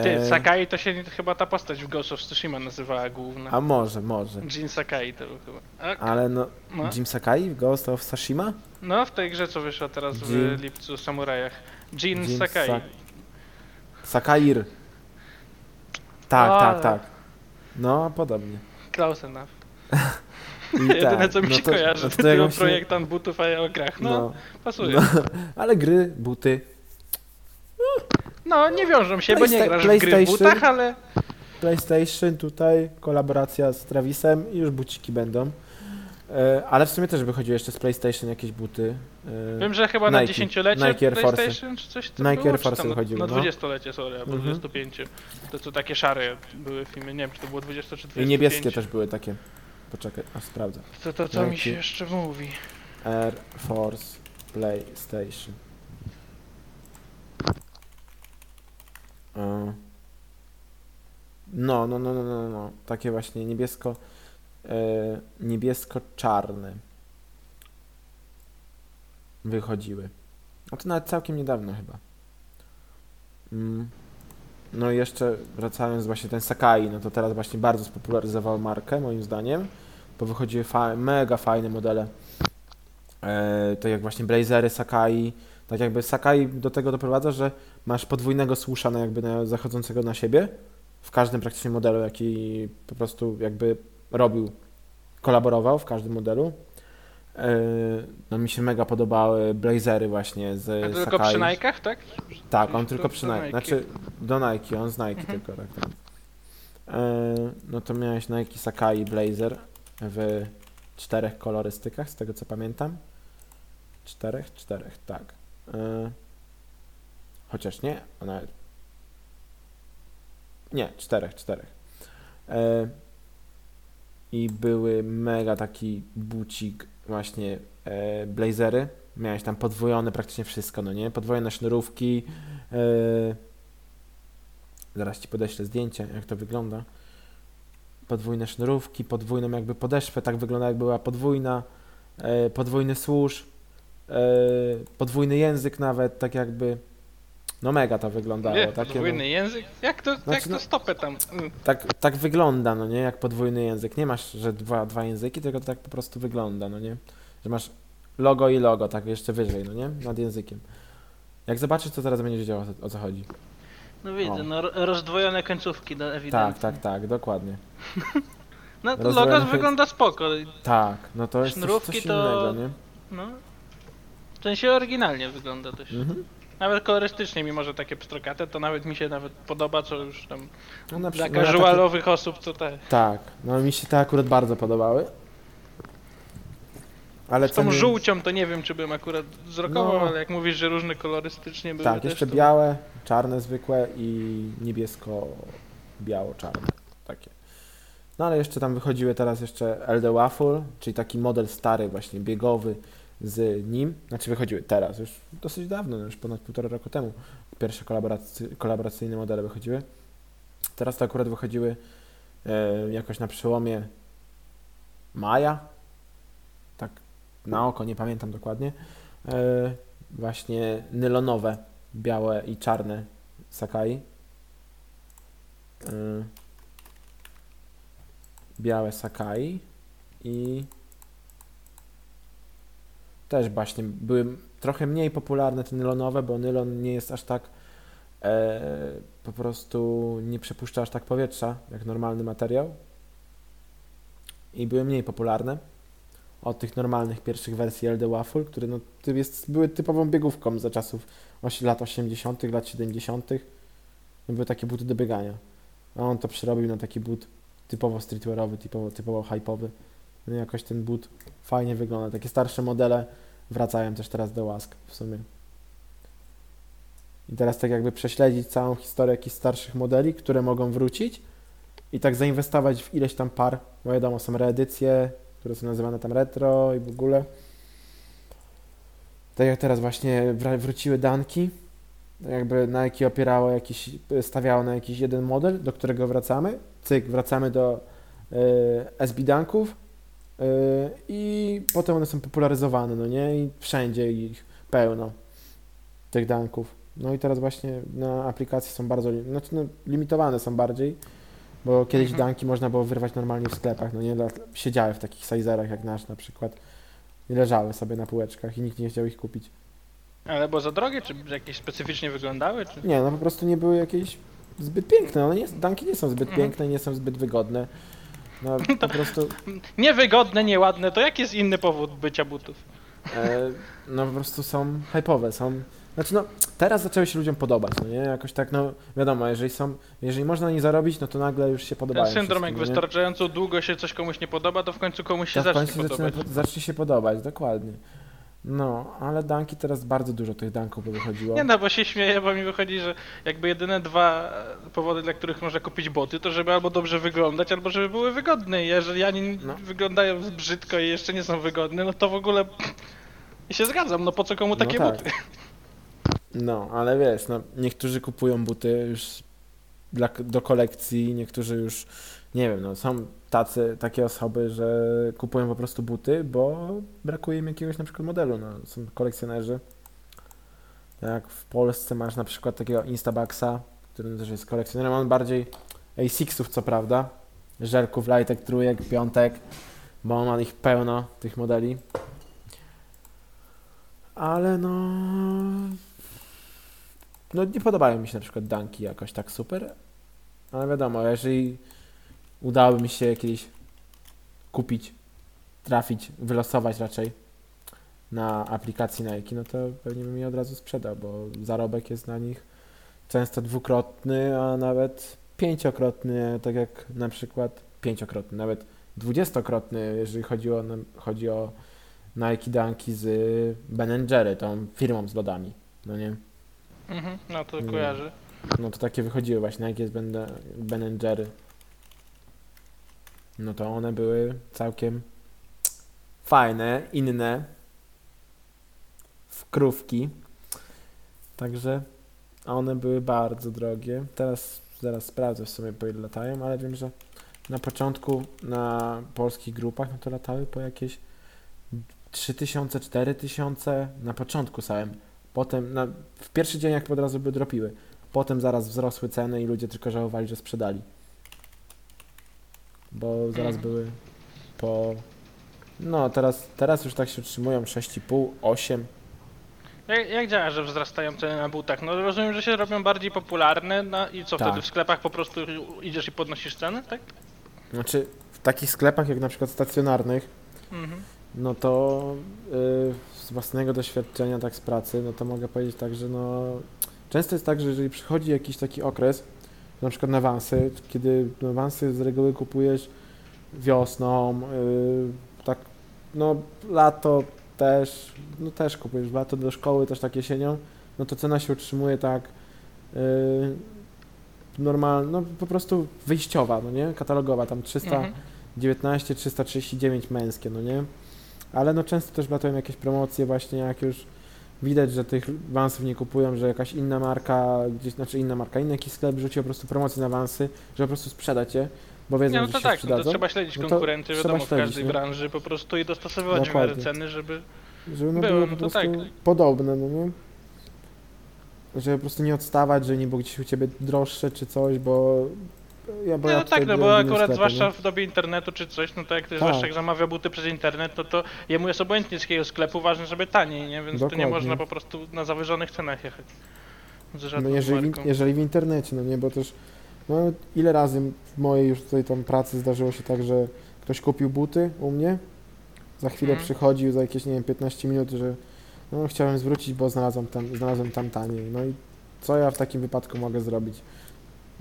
Ty, e, Sakai to się chyba ta postać w Ghost of Tsushima nazywała główna. A może, może. Jin Sakai to był chyba. A, Ale no, no, Jim Sakai w Ghost of Tsushima? no, w tej grze co wyszła teraz Jin- w lipcu Samurajach. Jin, Jin Sakai. Sa- Sakair. Tak, O, tak, tak. No, podobnie. Close enough. Jedyne tak, co mi no się to- kojarzy, no to to projektant butów, a ja o grach. No, No, pasuje. no, No. ale gry, buty. Nie wiążą się, bo nie Playsta- grasz w gry w PlayStation. butach, ale... PlayStation tutaj, kolaboracja z Travisem i już buciki będą. E, ale w sumie też wychodziły jeszcze z PlayStation jakieś buty. E, Wiem, że chyba na Nike. 10-lecie Nike Air Force'y. PlayStation czy coś tam Nike było, Air czy tam Force'y na- wychodziły, Na no. 20-lecie, sorry, albo Mhm. 25. To co takie szare były filmy, nie wiem czy to było 20 czy 25. I niebieskie też były takie. Poczekaj, aż sprawdzę. To, to co mi Nike. się jeszcze mówi? Air Force PlayStation. No, no, no, no, no, no. Takie właśnie niebiesko, e, niebiesko-czarne wychodziły. No to nawet całkiem niedawno chyba. Mm. No i jeszcze wracając właśnie ten Sakai, no to teraz właśnie bardzo spopularyzował markę moim zdaniem, bo wychodziły fa- mega fajne modele. E, jak właśnie blazery Sakai, tak jakby Sakai do tego doprowadza, że masz podwójnego słusza na jakby na, zachodzącego na siebie w każdym praktycznie modelu, jaki po prostu jakby robił, kolaborował w każdym modelu. E, no mi się mega podobały blazery właśnie z A to tylko Sakai. przy Nike'ach, tak? Tak, on tylko przy Nike. Nike. Znaczy do Nike, on z Nike Mhm. tylko, tak, tak. E, no to miałeś Nike Sakai Blazer w czterech kolorystykach, z tego co pamiętam. Czterech? Czterech, tak. E, chociaż nie, a nawet... Nie, czterech, czterech. E, I były mega taki bucik właśnie e, blazery. Miałeś tam podwojone praktycznie wszystko, no nie? Podwojone sznurówki. Zaraz ci podeślę zdjęcie, jak to wygląda. Podwójne sznurówki, podwójną jakby podeszwę, tak wygląda jak była podwójna. Podwójny służ, podwójny język nawet, tak jakby. No mega to wyglądało. Nie, takie, no, podwójny język? Jak to, Znaczy, jak no- to stopę tam? Mm. tak, tak wygląda, no nie? Jak podwójny język. Nie masz, że dwa, dwa języki, tylko to tak po prostu wygląda, no nie? Że masz logo i logo, tak jeszcze wyżej, no nie? Nad językiem. Jak zobaczysz, to teraz będziesz wiedział o co, o co chodzi. No widzę, O. no ro- rozdwojone końcówki, no ewidentnie. Tak, tak, tak, dokładnie. No to logo wygląda spoko, Tak, no to jest coś, Sznurówki coś to- innego, nie? no. W sensie oryginalnie wygląda też. Mhm. Nawet kolorystycznie, mimo że takie pstrokate, to nawet mi się nawet podoba, co już tam No, na dla przykład, no, ja casualowych osób, to te. Tak, no mi się te akurat bardzo podobały. Ale Z tą ceny- żółcią to nie wiem, czy bym akurat zrokował, No. ale jak mówisz, że różne kolorystycznie były Tak, też, jeszcze to... białe, czarne zwykłe i niebiesko-biało-czarne. Takie. No ale jeszcze tam wychodziły teraz jeszcze LD Waffle, czyli taki model stary właśnie, biegowy z nim. Znaczy wychodziły teraz, już dosyć dawno, już ponad półtora roku temu. Pierwsze kolaboracy- kolaboracyjne modele wychodziły. Teraz to akurat wychodziły e, jakoś na przełomie maja. Tak na oko, nie pamiętam dokładnie. E, właśnie nylonowe, białe i czarne Sakai. E, białe Sakai i też właśnie były trochę mniej popularne te nylonowe, bo nylon nie jest aż tak e, po prostu nie przepuszcza aż tak powietrza jak normalny materiał i były mniej popularne od tych normalnych pierwszych wersji LD Waffle, które no, jest, były typową biegówką za czasów lat 80., lat 70. No, były takie buty do biegania. A on to przerobił na taki but typowo streetwearowy, typowo, typowo hype'owy. No jakoś ten but fajnie wygląda. Takie starsze modele wracają też teraz do łask w sumie. I teraz tak jakby prześledzić całą historię jakichś starszych modeli, które mogą wrócić, i tak zainwestować w ileś tam par, bo wiadomo, są reedycje, które są nazywane tam retro i w ogóle. Tak jak teraz właśnie wróciły danki, jakby Nike opierało jakiś, stawiało na jakiś jeden model, do którego wracamy. Cyk, wracamy do y, SB Dunków i potem one są popularyzowane, no nie? I wszędzie ich pełno, tych Dunków. No i teraz właśnie na aplikacji są bardzo, znaczy no, limitowane są bardziej, bo kiedyś Mhm. Dunki można było wyrwać normalnie w sklepach, no nie? Siedziały w takich sizerach jak nasz na przykład i leżały sobie na półeczkach i nikt nie chciał ich kupić. Ale było za drogie, czy jakieś specyficznie wyglądały, czy... Nie, no po prostu nie były jakieś zbyt piękne. One nie, danki nie są zbyt Mhm. piękne, nie są zbyt wygodne. No po prostu, Niewygodne, nieładne, to jaki jest inny powód bycia butów? e, no po prostu są hype'owe, są... Znaczy no, teraz zaczęły się ludziom podobać, no nie? Jakoś tak, no wiadomo, jeżeli są, jeżeli można na nie zarobić, no to nagle już się podobają Ten syndrom, jak nie? wystarczająco długo się coś komuś nie podoba, to w końcu komuś się To zacznie podobać. po- zacznie się podobać, dokładnie. No, ale danki teraz bardzo dużo tych danków by wychodziło. Nie no, bo się śmieję, bo mi wychodzi, że jakby jedyne dwa powody, dla których można kupić boty, to żeby albo dobrze wyglądać, albo żeby były wygodne. I jeżeli ani No. wyglądają brzydko i jeszcze nie są wygodne, no to w ogóle... I się zgadzam, no po co komu takie no tak. buty? No, ale wiesz, no, niektórzy kupują buty już dla, do kolekcji, niektórzy już, nie wiem, no, są tacy, takie osoby, że kupują po prostu buty, bo brakuje im jakiegoś na przykład modelu, no, są kolekcjonerzy. Tak w Polsce masz na przykład takiego Instabaxa, który też jest kolekcjonerem, on bardziej A6ów co prawda, żelków, lightek, trójek, piątek, bo on ma ich pełno, tych modeli. Ale no... No nie podobają mi się na przykład danki jakoś tak super, ale wiadomo, jeżeli udałoby mi się kiedyś kupić, trafić, wylosować raczej na aplikacji Nike, no to pewnie bym je od razu sprzedał, bo zarobek jest na nich często dwukrotny, a nawet pięciokrotny, tak jak na przykład pięciokrotny, nawet dwudziestokrotny, jeżeli chodzi o, chodzi o Nike Danki z Ben Jerry, tą firmą z lodami, no nie? Mhm, no to kojarzy. No to takie wychodziły właśnie, Nike Ben, ben Jerry. No to one były całkiem fajne, inne. Wkrówki. Także one były bardzo drogie. Teraz zaraz sprawdzę w sumie po ile latają, ale wiem, że na początku na polskich grupach no to latały po jakieś 3000, 4000 na początku samym. Potem na, w pierwszy dzień jak od razu by dropiły. Potem zaraz wzrosły ceny i ludzie tylko żałowali, że sprzedali. Bo zaraz Mhm. były po. No, teraz, teraz już tak się utrzymują 6,5, 8. Jak, jak działa, że wzrastają ceny na butach? No rozumiem, że się robią bardziej popularne no i co Tak. wtedy w sklepach po prostu idziesz i podnosisz cenę, tak? Znaczy, w takich sklepach jak na przykład stacjonarnych, Mhm. no to yy, z własnego doświadczenia, tak z pracy, no to mogę powiedzieć tak, że no. Często jest tak, że jeżeli przychodzi jakiś taki okres, na przykład na wansy, kiedy no, wansy z reguły kupujesz wiosną, yy, tak, no lato też, no też kupujesz lato do szkoły, też tak jesienią, no to cena się utrzymuje tak yy, normal, no po prostu wyjściowa, no nie, katalogowa, tam 300, Mhm. 19, 339 męskie, no nie? Ale no często też latają jakieś promocje właśnie, jak już widać, że tych wansów nie kupują, że jakaś inna marka, gdzieś, znaczy inna marka, inny jakiś sklep rzucił po prostu promocję na wansy, żeby po prostu sprzedać je, bo wiedzą, Nie, no że to się tak, no sprzedadzą, to trzeba śledzić no trzeba wiadomo, w śledzić, każdej nie? branży po prostu i dostosowywać w miarę ceny, żeby... żeby no było, no po to prostu tak. podobne, no nie? Żeby po prostu nie odstawać, że nie było gdzieś u Ciebie droższe czy coś, bo ja, ja no tutaj tak, no bo akurat sklepie, zwłaszcza nie? w dobie internetu czy coś, no to jak ktoś Tak. zwłaszcza jak zamawia buty przez internet, no to jemu jest obojętnie z jakiego sklepu, ważne, żeby taniej, nie? Więc to nie Dokładnie. można po prostu na zawyżonych cenach jechać. No jeżeli, marką. jeżeli w internecie, no nie, bo też no, ile razy w mojej już tutaj tam pracy zdarzyło się tak, że ktoś kupił buty u mnie, za chwilę Mhm. przychodził za jakieś, nie wiem, 15 minut, że no chciałem zwrócić, bo znalazłem tam, znalazłem tam taniej. No i co ja w takim wypadku mogę zrobić?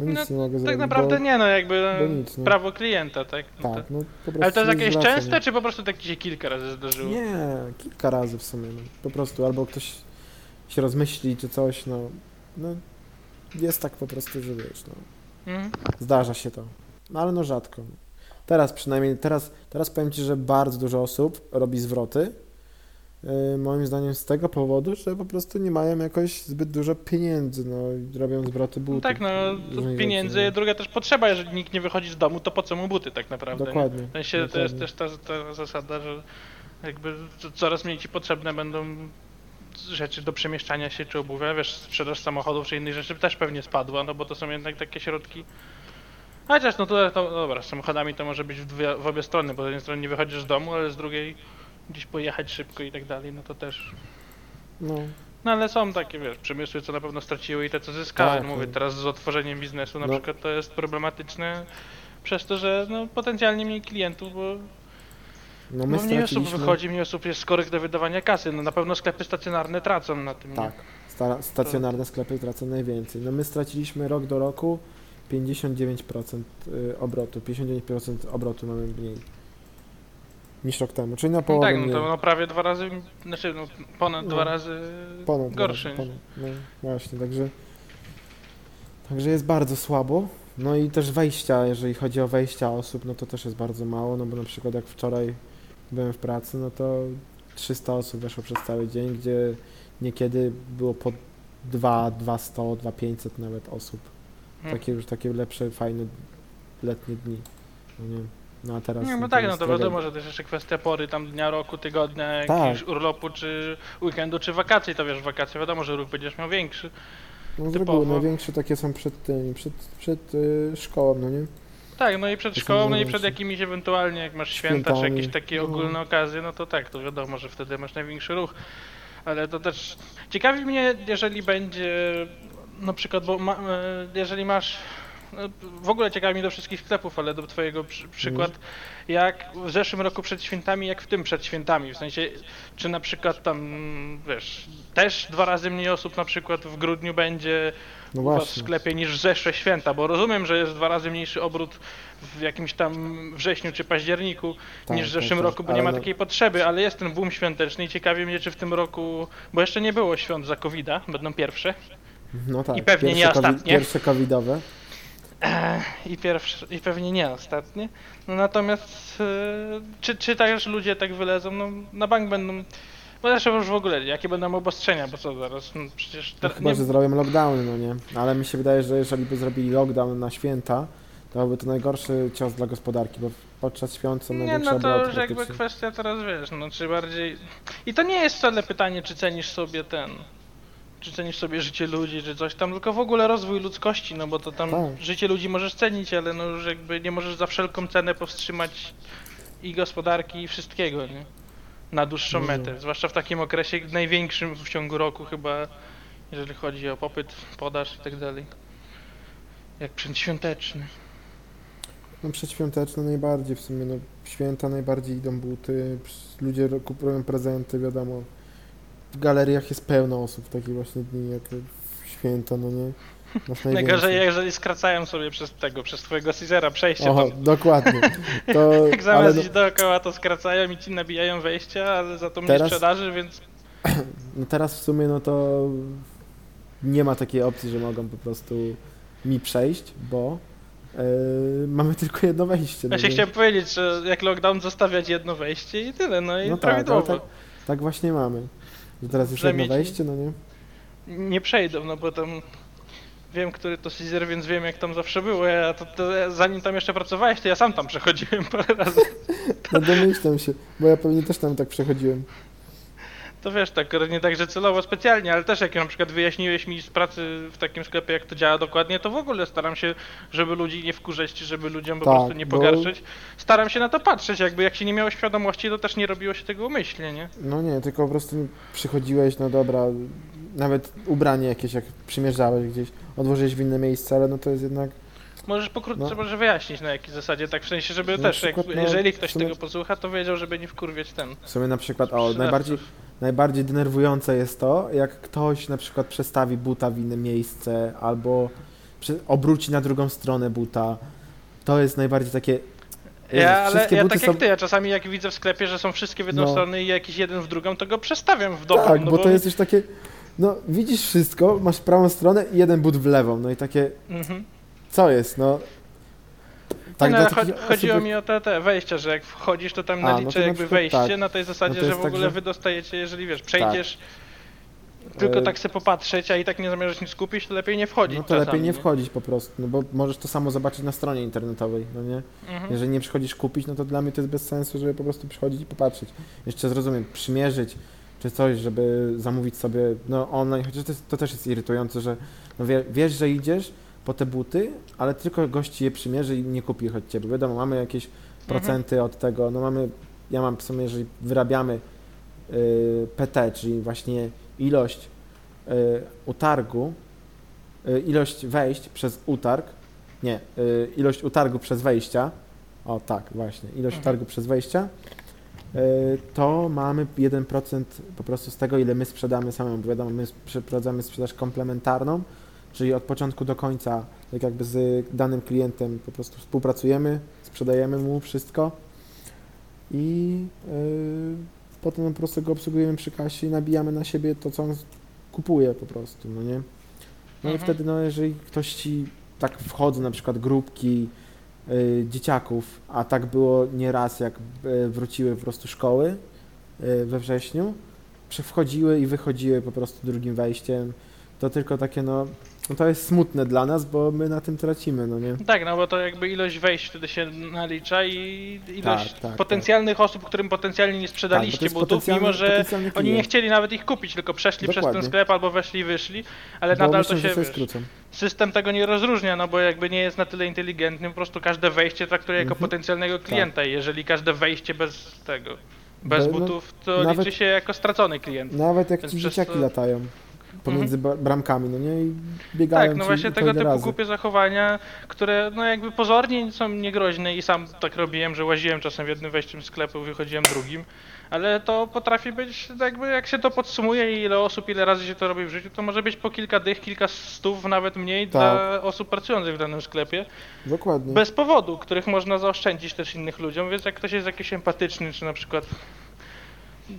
No nic No, nie mogę Tak zrobić, naprawdę bo, nie, no jakby no, nic, nie? prawo klienta, tak? No Tak, to- no po prostu Ale to jest jakieś zwracam, częste, nie? czy po prostu tak ci się kilka razy zdarzyło? Nie, kilka razy w sumie, no. po prostu albo ktoś się rozmyśli, czy coś, no, no jest tak po prostu, że wiesz, no, Mhm. zdarza się to. No ale no rzadko. Teraz przynajmniej, teraz, teraz powiem Ci, że bardzo dużo osób robi zwroty. Yy, moim zdaniem z tego powodu, że po prostu nie mają jakoś zbyt dużo pieniędzy, no i robią zwroty No butów. tak, no pieniędzy, rzeczy, druga też potrzeba, jeżeli nikt nie wychodzi z domu, to po co mu buty tak naprawdę? nie? Dokładnie. W sensie to jest dokładnie. też ta, ta zasada, że jakby co- coraz mniej ci potrzebne będą rzeczy do przemieszczania się czy obuwia, wiesz, sprzedaż samochodów czy innych rzeczy też pewnie spadła, no bo to są jednak takie środki. Chociaż no to, to no dobra, z samochodami to może być w, dwie, w obie strony, bo z jednej strony nie wychodzisz z domu, ale z drugiej gdzieś pojechać szybko i tak dalej, no to też. No, No ale są takie, wiesz, przemysły, co na pewno straciły i te, co zyskały. Tak, mówię, no. teraz z otworzeniem biznesu na No. przykład to jest problematyczne przez to, że no, potencjalnie mniej klientów, bo no my no, mniej osób wychodzi, mniej osób jest skorych do wydawania kasy. No na pewno sklepy stacjonarne tracą na tym. Tak, sta- stacjonarne sklepy tracą najwięcej. No my straciliśmy rok do roku 59% y, obrotu, 59% obrotu mamy mniej niż rok temu, czyli na No połowę tak, no mniej. to no prawie dwa razy, znaczy no ponad No. dwa razy Ponad, gorszy. Ponad, no właśnie, także, także jest bardzo słabo. No i też wejścia, jeżeli chodzi o wejścia osób, no to też jest bardzo mało, no bo na przykład jak wczoraj byłem w pracy, no to 300 osób weszło przez cały dzień, gdzie niekiedy było po 2, 200, 2500 nawet osób. Hmm. Takie już takie lepsze, fajne letnie dni. No nie. No a teraz. Nie, no to tak, no to tragedia. wiadomo, że to jest jeszcze kwestia pory, tam dnia, roku, tygodnia, Tak. jakiegoś urlopu, czy weekendu, czy wakacji, to wiesz, wakacje wiadomo, że ruch będziesz miał większy. No z reguły największe takie są przed tym, przed, przed y, szkołą, no nie? Tak, no i przed To szkołą, no i przed jakimiś ewentualnie, jak masz święta, czy Świętami. jakieś takie No. ogólne okazje, no to tak, to wiadomo, że wtedy masz największy ruch. Ale to też ciekawi mnie, jeżeli będzie na przykład, bo ma, e, jeżeli masz no, w ogóle ciekawi mnie do wszystkich sklepów, ale do twojego przy, przykład, jak w zeszłym roku przed świętami, jak w tym przed świętami, w sensie, czy na przykład tam, wiesz, też dwa razy mniej osób na przykład w grudniu będzie No w sklepie niż w zeszłe święta, bo rozumiem, że jest dwa razy mniejszy obrót w jakimś tam wrześniu czy październiku Tak, niż w tak, zeszłym tak. roku, bo Ale nie ma no- takiej potrzeby, ale jest ten boom świąteczny i ciekawi mnie, czy w tym roku, bo jeszcze nie było świąt za covid będą pierwsze No tak. I pewnie nie ostatnie. Pierwsze covidowe. i, pierwsze, i pewnie nie ostatnie. No natomiast e, czy, czy też ludzie tak wylezą, no na bank będą, bo zresztą już w ogóle, jakie będą obostrzenia, bo co zaraz, no przecież No te, chyba, że zrobią lockdowny, no nie? Ale mi się wydaje, że jeżeli by zrobili lockdown na święta, to byłby to najgorszy cios dla gospodarki, bo podczas świąt są Nie, no to już jakby kwestia teraz wiesz, no czy bardziej. I to nie jest wcale pytanie, czy cenisz sobie ten. Czy cenisz sobie życie ludzi, czy coś tam, tylko w ogóle rozwój ludzkości, no bo to tam Tak. życie ludzi możesz cenić, ale no już jakby nie możesz za wszelką cenę powstrzymać i gospodarki, i wszystkiego, nie? Na dłuższą No. metę. Zwłaszcza w takim okresie największym w ciągu roku chyba, jeżeli chodzi o popyt, podaż i tak dalej. Jak przedświąteczny. No przedświąteczne najbardziej w sumie, no święta najbardziej idą buty, ps- ludzie ro- kupują prezenty, wiadomo. W galeriach jest pełno osób w takie właśnie dni jak w święta, no nie? Masz Najgorzej, najwięcej. jeżeli skracają sobie przez tego, przez twojego Caesara przejście, Oho, to dokładnie. To, jak ale zamiast no, iść dookoła, to skracają i ci nabijają wejścia, ale za to mniej Teraz- sprzedaży, więc no teraz w sumie no to nie ma takiej opcji, że mogą po prostu mi przejść, bo e, mamy tylko jedno wejście. ja się więc- chciałem powiedzieć, że jak lockdown zostawiać jedno wejście i tyle, no i No tak, ale prawidłowo. tak, tak właśnie mamy. Że teraz już Przynajmniej jedno ci- wejście, no nie? Nie przejdą, no bo tam wiem, który to Caesar, więc wiem jak tam zawsze było. Ja to, to zanim tam jeszcze pracowałeś, to ja sam tam przechodziłem parę razy. No domyślam się, bo ja pewnie też tam tak przechodziłem. To wiesz, tak nie tak, że celowo specjalnie, ale też jak na przykład wyjaśniłeś mi z pracy w takim sklepie, jak to działa dokładnie, to w ogóle staram się, żeby ludzi nie wkurzać, żeby ludziom po Tak, prostu nie bo- pogarszyć. Staram się na to patrzeć, jakby jak się nie miało świadomości, to też nie robiło się tego umyślnie, nie? No nie, tylko po prostu przychodziłeś, no dobra, nawet ubranie jakieś jak przymierzałeś gdzieś, odłożyłeś w inne miejsce, ale no to jest jednak, Możesz pokrótce No. może wyjaśnić na jakiej zasadzie, tak w sensie, żeby Na też, jak, przykład, no, jeżeli ktoś sumie- tego posłucha, to wiedział, żeby nie wkurwiać ten. w sumie na przykład, o, najbardziej, najbardziej denerwujące jest to, jak ktoś na przykład przestawi buta w inne miejsce, albo obróci na drugą stronę buta, to jest najbardziej takie, Ja, ale ja buty tak jak ty, ja czasami jak widzę w sklepie, że są wszystkie w jedną No. stronę i jakiś jeden w drugą, to go przestawiam w dobrą, tak, no bo to jest już takie, no widzisz wszystko, masz prawą stronę i jeden but w lewą, no i takie, Mhm. co jest, no. Tak, nie, no, chodziło osób, mi o te, te wejścia, że jak wchodzisz, to tam A, no to naliczę na jakby przykład wejście tak. na tej zasadzie, No że w tak, ogóle że- wy dostajecie, jeżeli wiesz, przejdziesz, tylko E, tak sobie popatrzeć, a i tak nie zamierzasz nic kupić, to lepiej nie wchodzić No to czasami, lepiej nie wchodzić po prostu, no bo możesz to samo zobaczyć na stronie internetowej, no nie? Mhm. Jeżeli nie przychodzisz kupić, no to dla mnie to jest bez sensu, żeby po prostu przychodzić i popatrzeć. Jeszcze zrozumiem, przymierzyć czy coś, żeby zamówić sobie no online, chociaż to, jest, to też jest irytujące, że no wie, wiesz, że idziesz po te buty, ale tylko gości je przymierzy i nie kupi ich od ciebie. Wiadomo, mamy jakieś procenty od tego, no mamy, ja mam w sumie, jeżeli wyrabiamy y, PT, czyli właśnie ilość y, utargu, y, ilość wejść przez utarg, nie, y, ilość utargu przez wejścia, o tak, właśnie, ilość Mhm. utargu przez wejścia, y, to mamy 1% po prostu z tego, ile my sprzedamy samemu. Bo Wiadomo, my przeprowadzamy sprzedaż komplementarną, czyli od początku do końca, tak jakby z danym klientem po prostu współpracujemy, sprzedajemy mu wszystko i y, potem po prostu go obsługujemy przy kasie i nabijamy na siebie to, co on kupuje po prostu, no nie? No i Mhm. wtedy, no jeżeli ktoś ci tak wchodzą na przykład grupki y, dzieciaków, a tak było nieraz, jak y, wróciły po prostu szkoły y, we wrześniu, przy- wchodziły i wychodziły po prostu drugim wejściem, to tylko takie no, no to jest smutne dla nas, bo my na tym tracimy, no nie? Tak, no bo to jakby ilość wejść wtedy się nalicza i ilość Tak, tak, potencjalnych osób, którym potencjalnie nie Tak, bo to sprzedaliście jest butów, potencjalny- mimo że potencjalny oni nie chcieli nawet ich kupić, tylko przeszli przez Dokładnie. ten sklep albo weszli i wyszli, ale Bo nadal myślę, to że się, sobie wiesz, skrócą. system tego nie rozróżnia, no bo jakby nie jest na tyle inteligentny, po prostu każde wejście traktuje jako Mhm. potencjalnego klienta i jeżeli każde wejście bez tego, bez Be- no, butów, to nawet- liczy się jako stracony klient. Nawet jak Więc ci przez dzieciaki to- latają pomiędzy ba- bramkami, no nie? I biegają Tak, no właśnie tego typu razy. głupie zachowania, które no jakby pozornie są niegroźne i sam tak robiłem, że łaziłem czasem w jednym wejściem sklepu, wychodziłem drugim, ale to potrafi być jakby jak się to podsumuje i ile osób, ile razy się to robi w życiu, to może być po kilka dych, kilka stów, nawet mniej Tak. dla osób pracujących w danym sklepie, Dokładnie. bez powodu, których można zaoszczędzić też innych ludziom, więc jak ktoś jest jakiś empatyczny, czy na przykład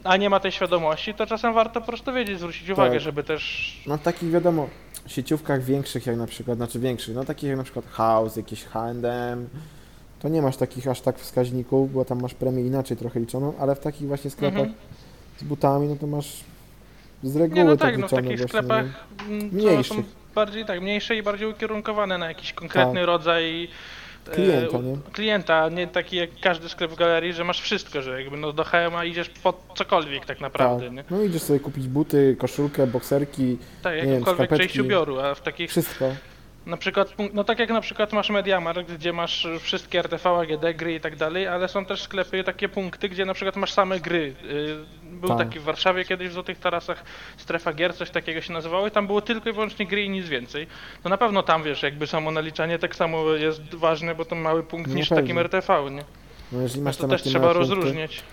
a nie ma tej świadomości, to czasem warto po prostu wiedzieć, zwrócić uwagę, Tak. żeby też No w takich wiadomo, sieciówkach większych jak na przykład, znaczy większych, no takich jak na przykład House, jakieś H&M, to nie masz takich aż tak wskaźników, bo tam masz premię inaczej trochę liczoną, ale w takich właśnie sklepach Mhm. z butami, no to masz z reguły Nie, no tak tak, no w takich właśnie, sklepach nie? mm, Mniejszych. są bardziej tak, mniejsze i bardziej ukierunkowane na jakiś konkretny Tak. rodzaj Klienta, u- nie? klienta, nie taki jak każdy sklep w galerii, że masz wszystko, że jakby no do HM idziesz po cokolwiek tak naprawdę, nie? Tak. No idziesz sobie kupić buty, koszulkę, bokserki, Tak, nie wiem, jakąkolwiek część ubioru, a w takich wszystko. Na przykład, no tak jak na przykład masz Mediamarkt, gdzie masz wszystkie RTV, AGD, gry i tak dalej, ale są też sklepy, takie punkty, gdzie na przykład masz same gry. Y, Był Tak. taki w Warszawie kiedyś w Złotych Tarasach strefa gier, coś takiego się nazywało i tam było tylko i wyłącznie gry i nic więcej. No na pewno tam wiesz, jakby samo naliczanie tak samo jest ważne, bo to mały punkt No niż w pewnie. takim RTV, nie? No jeżeli No masz to też trzeba punkty, rozróżniać.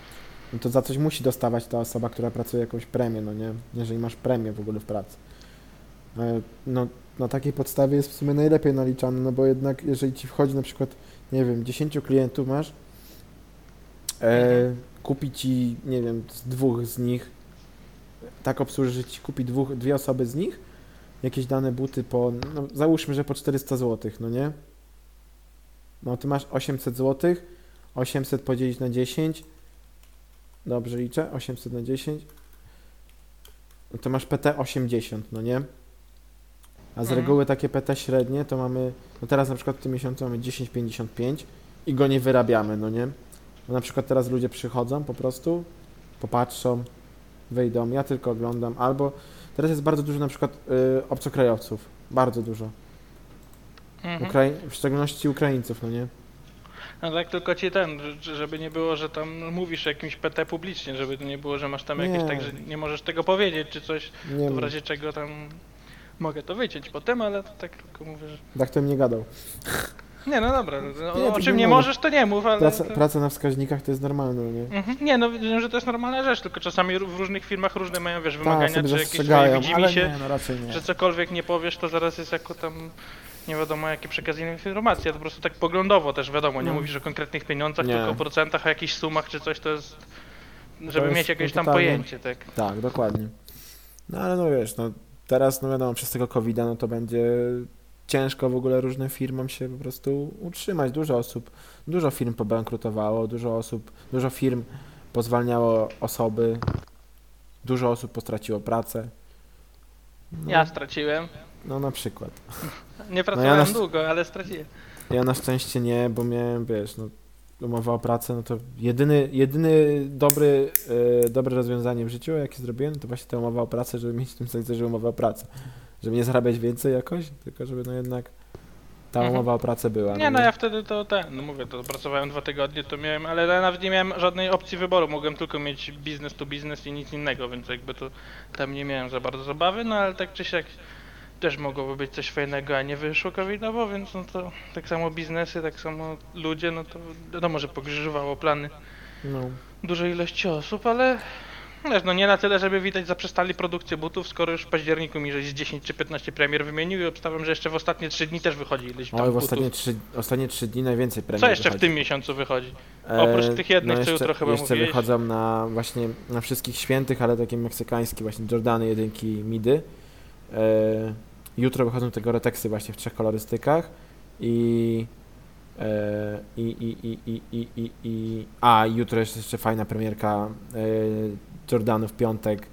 no to za coś musi dostawać ta osoba, która pracuje jakąś premię, no nie? Jeżeli masz premię w ogóle w pracy. E, No na takiej podstawie jest w sumie najlepiej naliczane, no bo jednak jeżeli ci wchodzi na przykład, nie wiem, 10 klientów masz, e, kupi ci, nie wiem, z dwóch z nich, tak obsłuży, że ci kupi dwóch, dwie osoby z nich, jakieś dane buty po, no załóżmy, że po 400 zł, no nie? No ty masz 800 zł, 800 podzielić na 10, dobrze liczę, 800 na 10, no to masz PT 80, no nie? A z Mhm. reguły takie PT średnie to mamy, no teraz na przykład w tym miesiącu mamy 10,55 i go nie wyrabiamy, no nie? No na przykład teraz ludzie przychodzą po prostu, popatrzą, wyjdą, ja tylko oglądam, albo teraz jest bardzo dużo na przykład y, obcokrajowców, bardzo dużo, Mhm. Ukrai- w szczególności Ukraińców, no nie? No tak tylko ci ten, że- żeby nie było, że tam mówisz jakimś PT publicznie, żeby to nie było, że masz tam jakieś Nie. tak, że nie możesz tego powiedzieć czy coś, Nie to w razie czego tam mogę to wyciąć potem, ale tak tylko mówię, że... tak to nie gadał. Nie, no dobra, no, Nie, o czym nie normalne. możesz, to nie mów, ale... Praca, to... praca na wskaźnikach to jest normalne, no nie? Mhm. Nie, no wiem, że to jest normalna rzecz, tylko czasami w różnych firmach różne mają, wiesz, Tak, wymagania, sobie czy jakieś zastrzegają, swoje widzimy ale się, nie, no raczej nie. że cokolwiek nie powiesz, to zaraz jest jako tam nie wiadomo jaki przekaz informacji, a to po prostu tak poglądowo też wiadomo, nie No. mówisz o konkretnych pieniądzach, Nie. tylko o procentach, o jakichś sumach czy coś, to jest, żeby jest mieć jakieś tam totalnie- pojęcie, tak. Tak, dokładnie. No ale no wiesz, no teraz no wiadomo, przez tego covid no to będzie ciężko w ogóle różnym firmom się po prostu utrzymać. Dużo osób, dużo firm pobankrutowało, dużo osób, dużo firm pozwalniało osoby, dużo osób postraciło pracę. No, Ja straciłem. no na przykład. Nie pracowałem na- długo, ale straciłem. Ja na szczęście nie, bo miałem, wiesz, no, umowa o pracę, no to jedyny, jedyny dobry, e, dobre rozwiązanie w życiu, jakie zrobiłem, to właśnie ta umowa o pracę, żeby mieć w tym sensie, że umowa o pracę. Żeby nie zarabiać więcej jakoś, tylko żeby no jednak ta Mhm. umowa o pracę była. Nie, no ja wtedy to ten, no mówię, to pracowałem dwa tygodnie, to miałem, ale ja nawet nie miałem żadnej opcji wyboru, mogłem tylko mieć biznes to biznes i nic innego, więc jakby to tam nie miałem za bardzo zabawy, no ale tak czy siak też mogłoby być coś fajnego, a nie wyszło covidowo, więc no to tak samo biznesy, tak samo ludzie, no to wiadomo, że pogrzyżowało plany No. dużej ilości osób, ale wiesz, no nie na tyle, żeby widać zaprzestali produkcję butów, skoro już w październiku mi żeś z 10 czy 15 premier wymienił i obstawiam, że jeszcze w ostatnie 3 dni też wychodzi ileś tam Oj, w ostatnie trzy, ostatnie trzy dni najwięcej premii Co jeszcze w wychodzi. tym miesiącu wychodzi? oprócz tych jednych, co jeszcze, jutro chyba jeszcze mówiłeś? wychodzą na właśnie na wszystkich świętych, ale takie meksykańskie właśnie Jordany, jedynki, midy. E, jutro wychodzą te Gore-Texy właśnie w trzech kolorystykach i e, i, i, i, i, i, i, i a jutro jest jeszcze fajna premierka e, Jordanu w piątek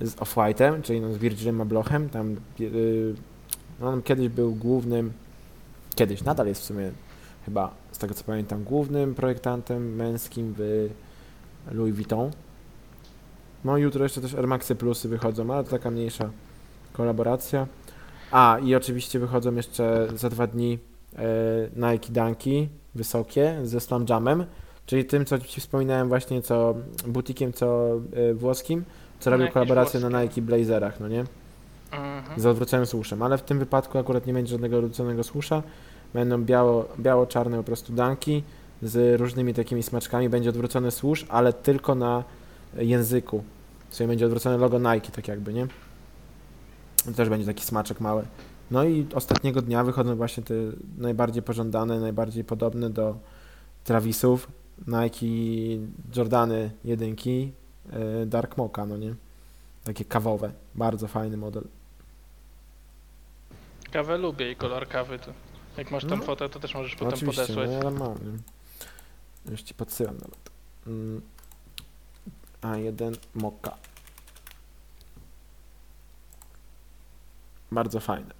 z Off-White'em, czyli no, z Virgilem Ablochem, tam e, no, on kiedyś był głównym kiedyś, nadal jest w sumie chyba, z tego co pamiętam, głównym projektantem męskim w Louis Vuitton. No jutro jeszcze też Air Maxy Plusy wychodzą, ale to taka mniejsza kolaboracja. A, i oczywiście wychodzą jeszcze za dwa dni e, Nike Dunki wysokie ze Slam Jamem, czyli tym, co Ci wspominałem właśnie, co butikiem, co e, włoskim, co robił kolaborację na włoskie. Nike Blazerach, no nie? Mhm. z odwróconym słuszem, ale w tym wypadku akurat nie będzie żadnego odwróconego słusza. Będą biało, biało-czarne po prostu danki z różnymi takimi smaczkami. Będzie odwrócony służ, ale tylko na języku. Czyli będzie odwrócone logo Nike, tak jakby, nie? To też będzie taki smaczek mały. No i ostatniego dnia wychodzą właśnie te najbardziej pożądane, najbardziej podobne do Travisów. Nike Jordany jedynki, yy, Dark Mocha, no nie? Takie kawowe. Bardzo fajny model. Kawę lubię i kolor kawy to. Jak masz tam No. fotę, to też możesz No potem Oczywiście, podesłać. no ja mam. Już ci podsyłam nawet. Mm. A1 Moka. Bardzo fajne.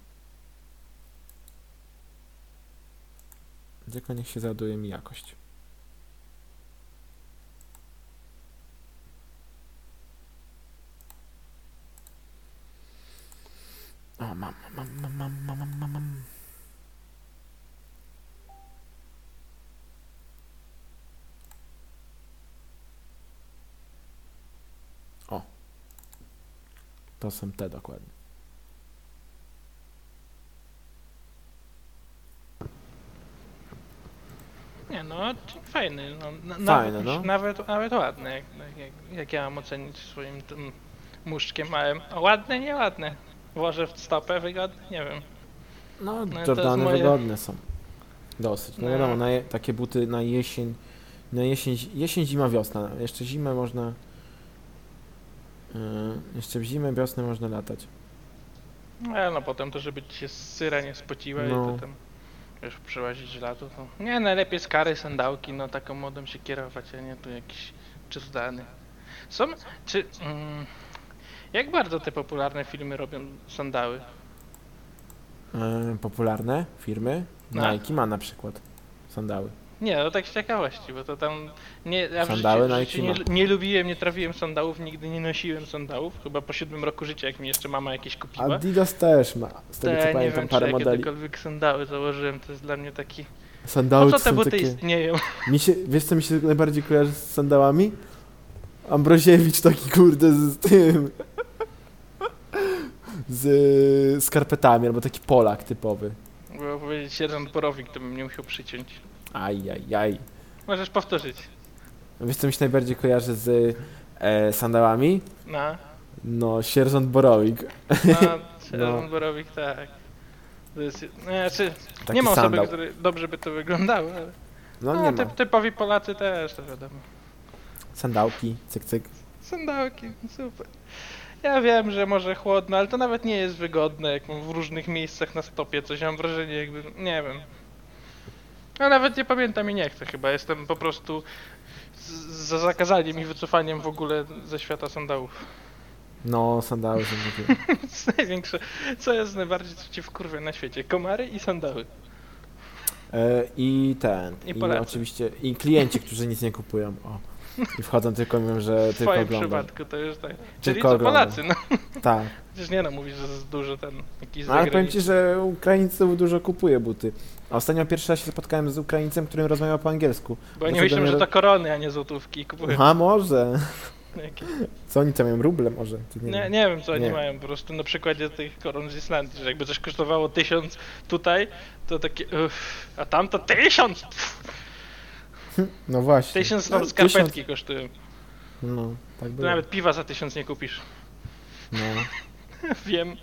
Tylko niech się załaduje mi jakość. O, mam, mam, mam, mam, mam, mam, mam. O. To są te dokładnie. No, fajny. No, na, Fajny, nawet, no. Nawet, nawet ładny, jak, jak, jak ja mam ocenić swoim tym muszczkiem małym. A ładne, nieładne. Włożę w stopę wygodnie, nie wiem. No, No, Jordany moje- wygodne są. Dosyć. No No. wiadomo, na je, takie buty na jesień, na jesień, jesień, zima, wiosna. Jeszcze zimę można, yy, jeszcze w zimę, wiosnę można latać. Ale no potem to, żeby ci się syra nie spociła No. i to tam już przełazić latu, to... Nie, najlepiej skary, sandałki, no taką modą się kierować, a nie tu jakiś czyzdany. Są, czy... Mm, jak bardzo te popularne filmy robią sandały? Yy, popularne firmy, No. Nike ma na przykład sandały. Nie, no tak z ciekawości, bo to tam... Nie, ja w Sandały życiu, w życiu nie, nie lubiłem, nie trafiłem sandałów, nigdy nie nosiłem sandałów, chyba po siódmym roku życia, jak mi jeszcze mama jakieś kupiła. Adidas też ma, z To tego ja co nie pamiętam, wiem, czy parę ja modeli. kiedykolwiek sandały założyłem, to jest dla mnie taki... Sandały Po to co te są buty takie... istnieją? Mi się, wiesz co mi się najbardziej kojarzy z sandałami? Ambroziewicz taki kurde z tym... Z skarpetami, albo taki Polak typowy. Było powiedzieć sierżant Borowik, to bym nie musiał przyciąć. Aj, aj, aj. Możesz powtórzyć. Wiesz co mi się najbardziej kojarzy z e, sandałami? No, No, sierżant Borowik. no, sierżant Borowik, tak. To jest, no, znaczy, Taki nie ma osoby, sandał. które dobrze by to wyglądało, ale No no, nie ma. typ, typowi Polacy też, to wiadomo. Sandałki, cyk, cyk. Sandałki, super. Ja wiem, że może chłodno, ale to nawet nie jest wygodne, jak mam w różnych miejscach na stopie coś, mam wrażenie jakby, nie wiem. Ja nawet nie pamiętam i nie chcę chyba, jestem po prostu z- za zakazaniem i wycofaniem w ogóle ze świata sandałów. No, sandały są takie. To jest największe, co jest najbardziej co ci wkurwia na świecie, komary i sandały. E, I ten. I I, Polacy. oczywiście. I klienci, którzy nic nie kupują. O. I wchodzą tylko mówią, że W tylko twoim oglądam. przypadku to już tak. Czyli Tylko co oglądam. Polacy, no. Tak. Przecież nie no, mówisz, że jest dużo ten, jakiś No, ale powiem zagraniczny. ci, że Ukraińców dużo kupuje buty. A ostatnio pierwszy raz się spotkałem z Ukraińcem, którym rozmawiał po angielsku. Bo nie że ro- to korony, a nie złotówki kupują A może. Co oni tam mają? Ruble może? Nie Nie, wiem. nie wiem co oni Nie. mają, po prostu na przykładzie tych koron z Islandii, że jakby coś kosztowało tysiąc tutaj, to takie uff, a tam to tysiąc! No właśnie. Tysiąc No, tam skarpetki kosztują. No, tak To było. nawet piwa za tysiąc nie kupisz. No. Wiem.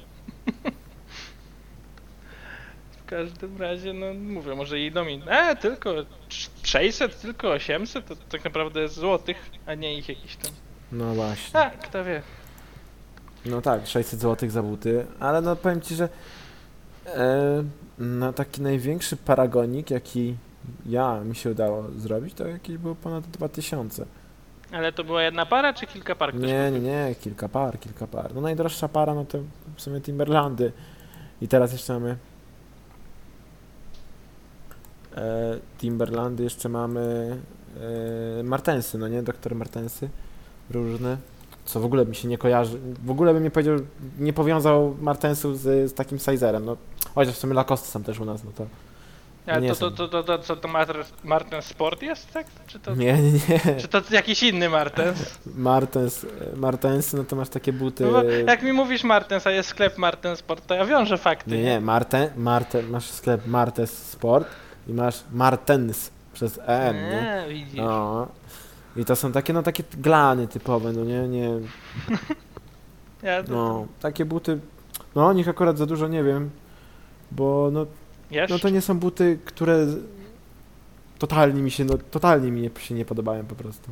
W każdym razie, no mówię, może idą mi, e, tylko 600, tylko 800, to tak naprawdę jest złotych, a nie ich jakiś tam. no właśnie. A, kto wie. No tak, 600 zł za buty, ale no powiem ci, że e, no taki największy paragonik, jaki ja mi się udało zrobić, to jakiś był ponad 2000. Ale to była jedna para, czy kilka par? ktoś Nie, nie, nie, kilka par, kilka par. No najdroższa para, no to w sumie Timberlandy. I teraz jeszcze mamy Timberlandy, jeszcze mamy e, Martensy, no nie, doktor Martensy, różne. Co w ogóle mi się nie kojarzy, w ogóle bym nie powiedział, nie powiązał Martensów z, z takim sizerem, no. Chociaż w sumie Lacoste są też u nas, no to Ale nie to, to, to, to, to, co to Marten, Marten Sport jest, tak? Czy to, nie, nie, nie. czy to jakiś inny Martens? Martens, Martensy, no to masz takie buty... No jak mi mówisz Martens, a jest sklep Marten Sport, to ja wiążę fakty. Nie, nie, Marten, Marten, masz sklep Martes Sport i masz Martens przez EN, nie? Nie, widzisz. No. I to są takie, no takie glany typowe, no nie, nie, Ja to, no, takie buty, no o nich akurat za dużo nie wiem, bo no, no to nie są buty, które totalnie mi się, no totalnie mi nie, się nie podobają po prostu.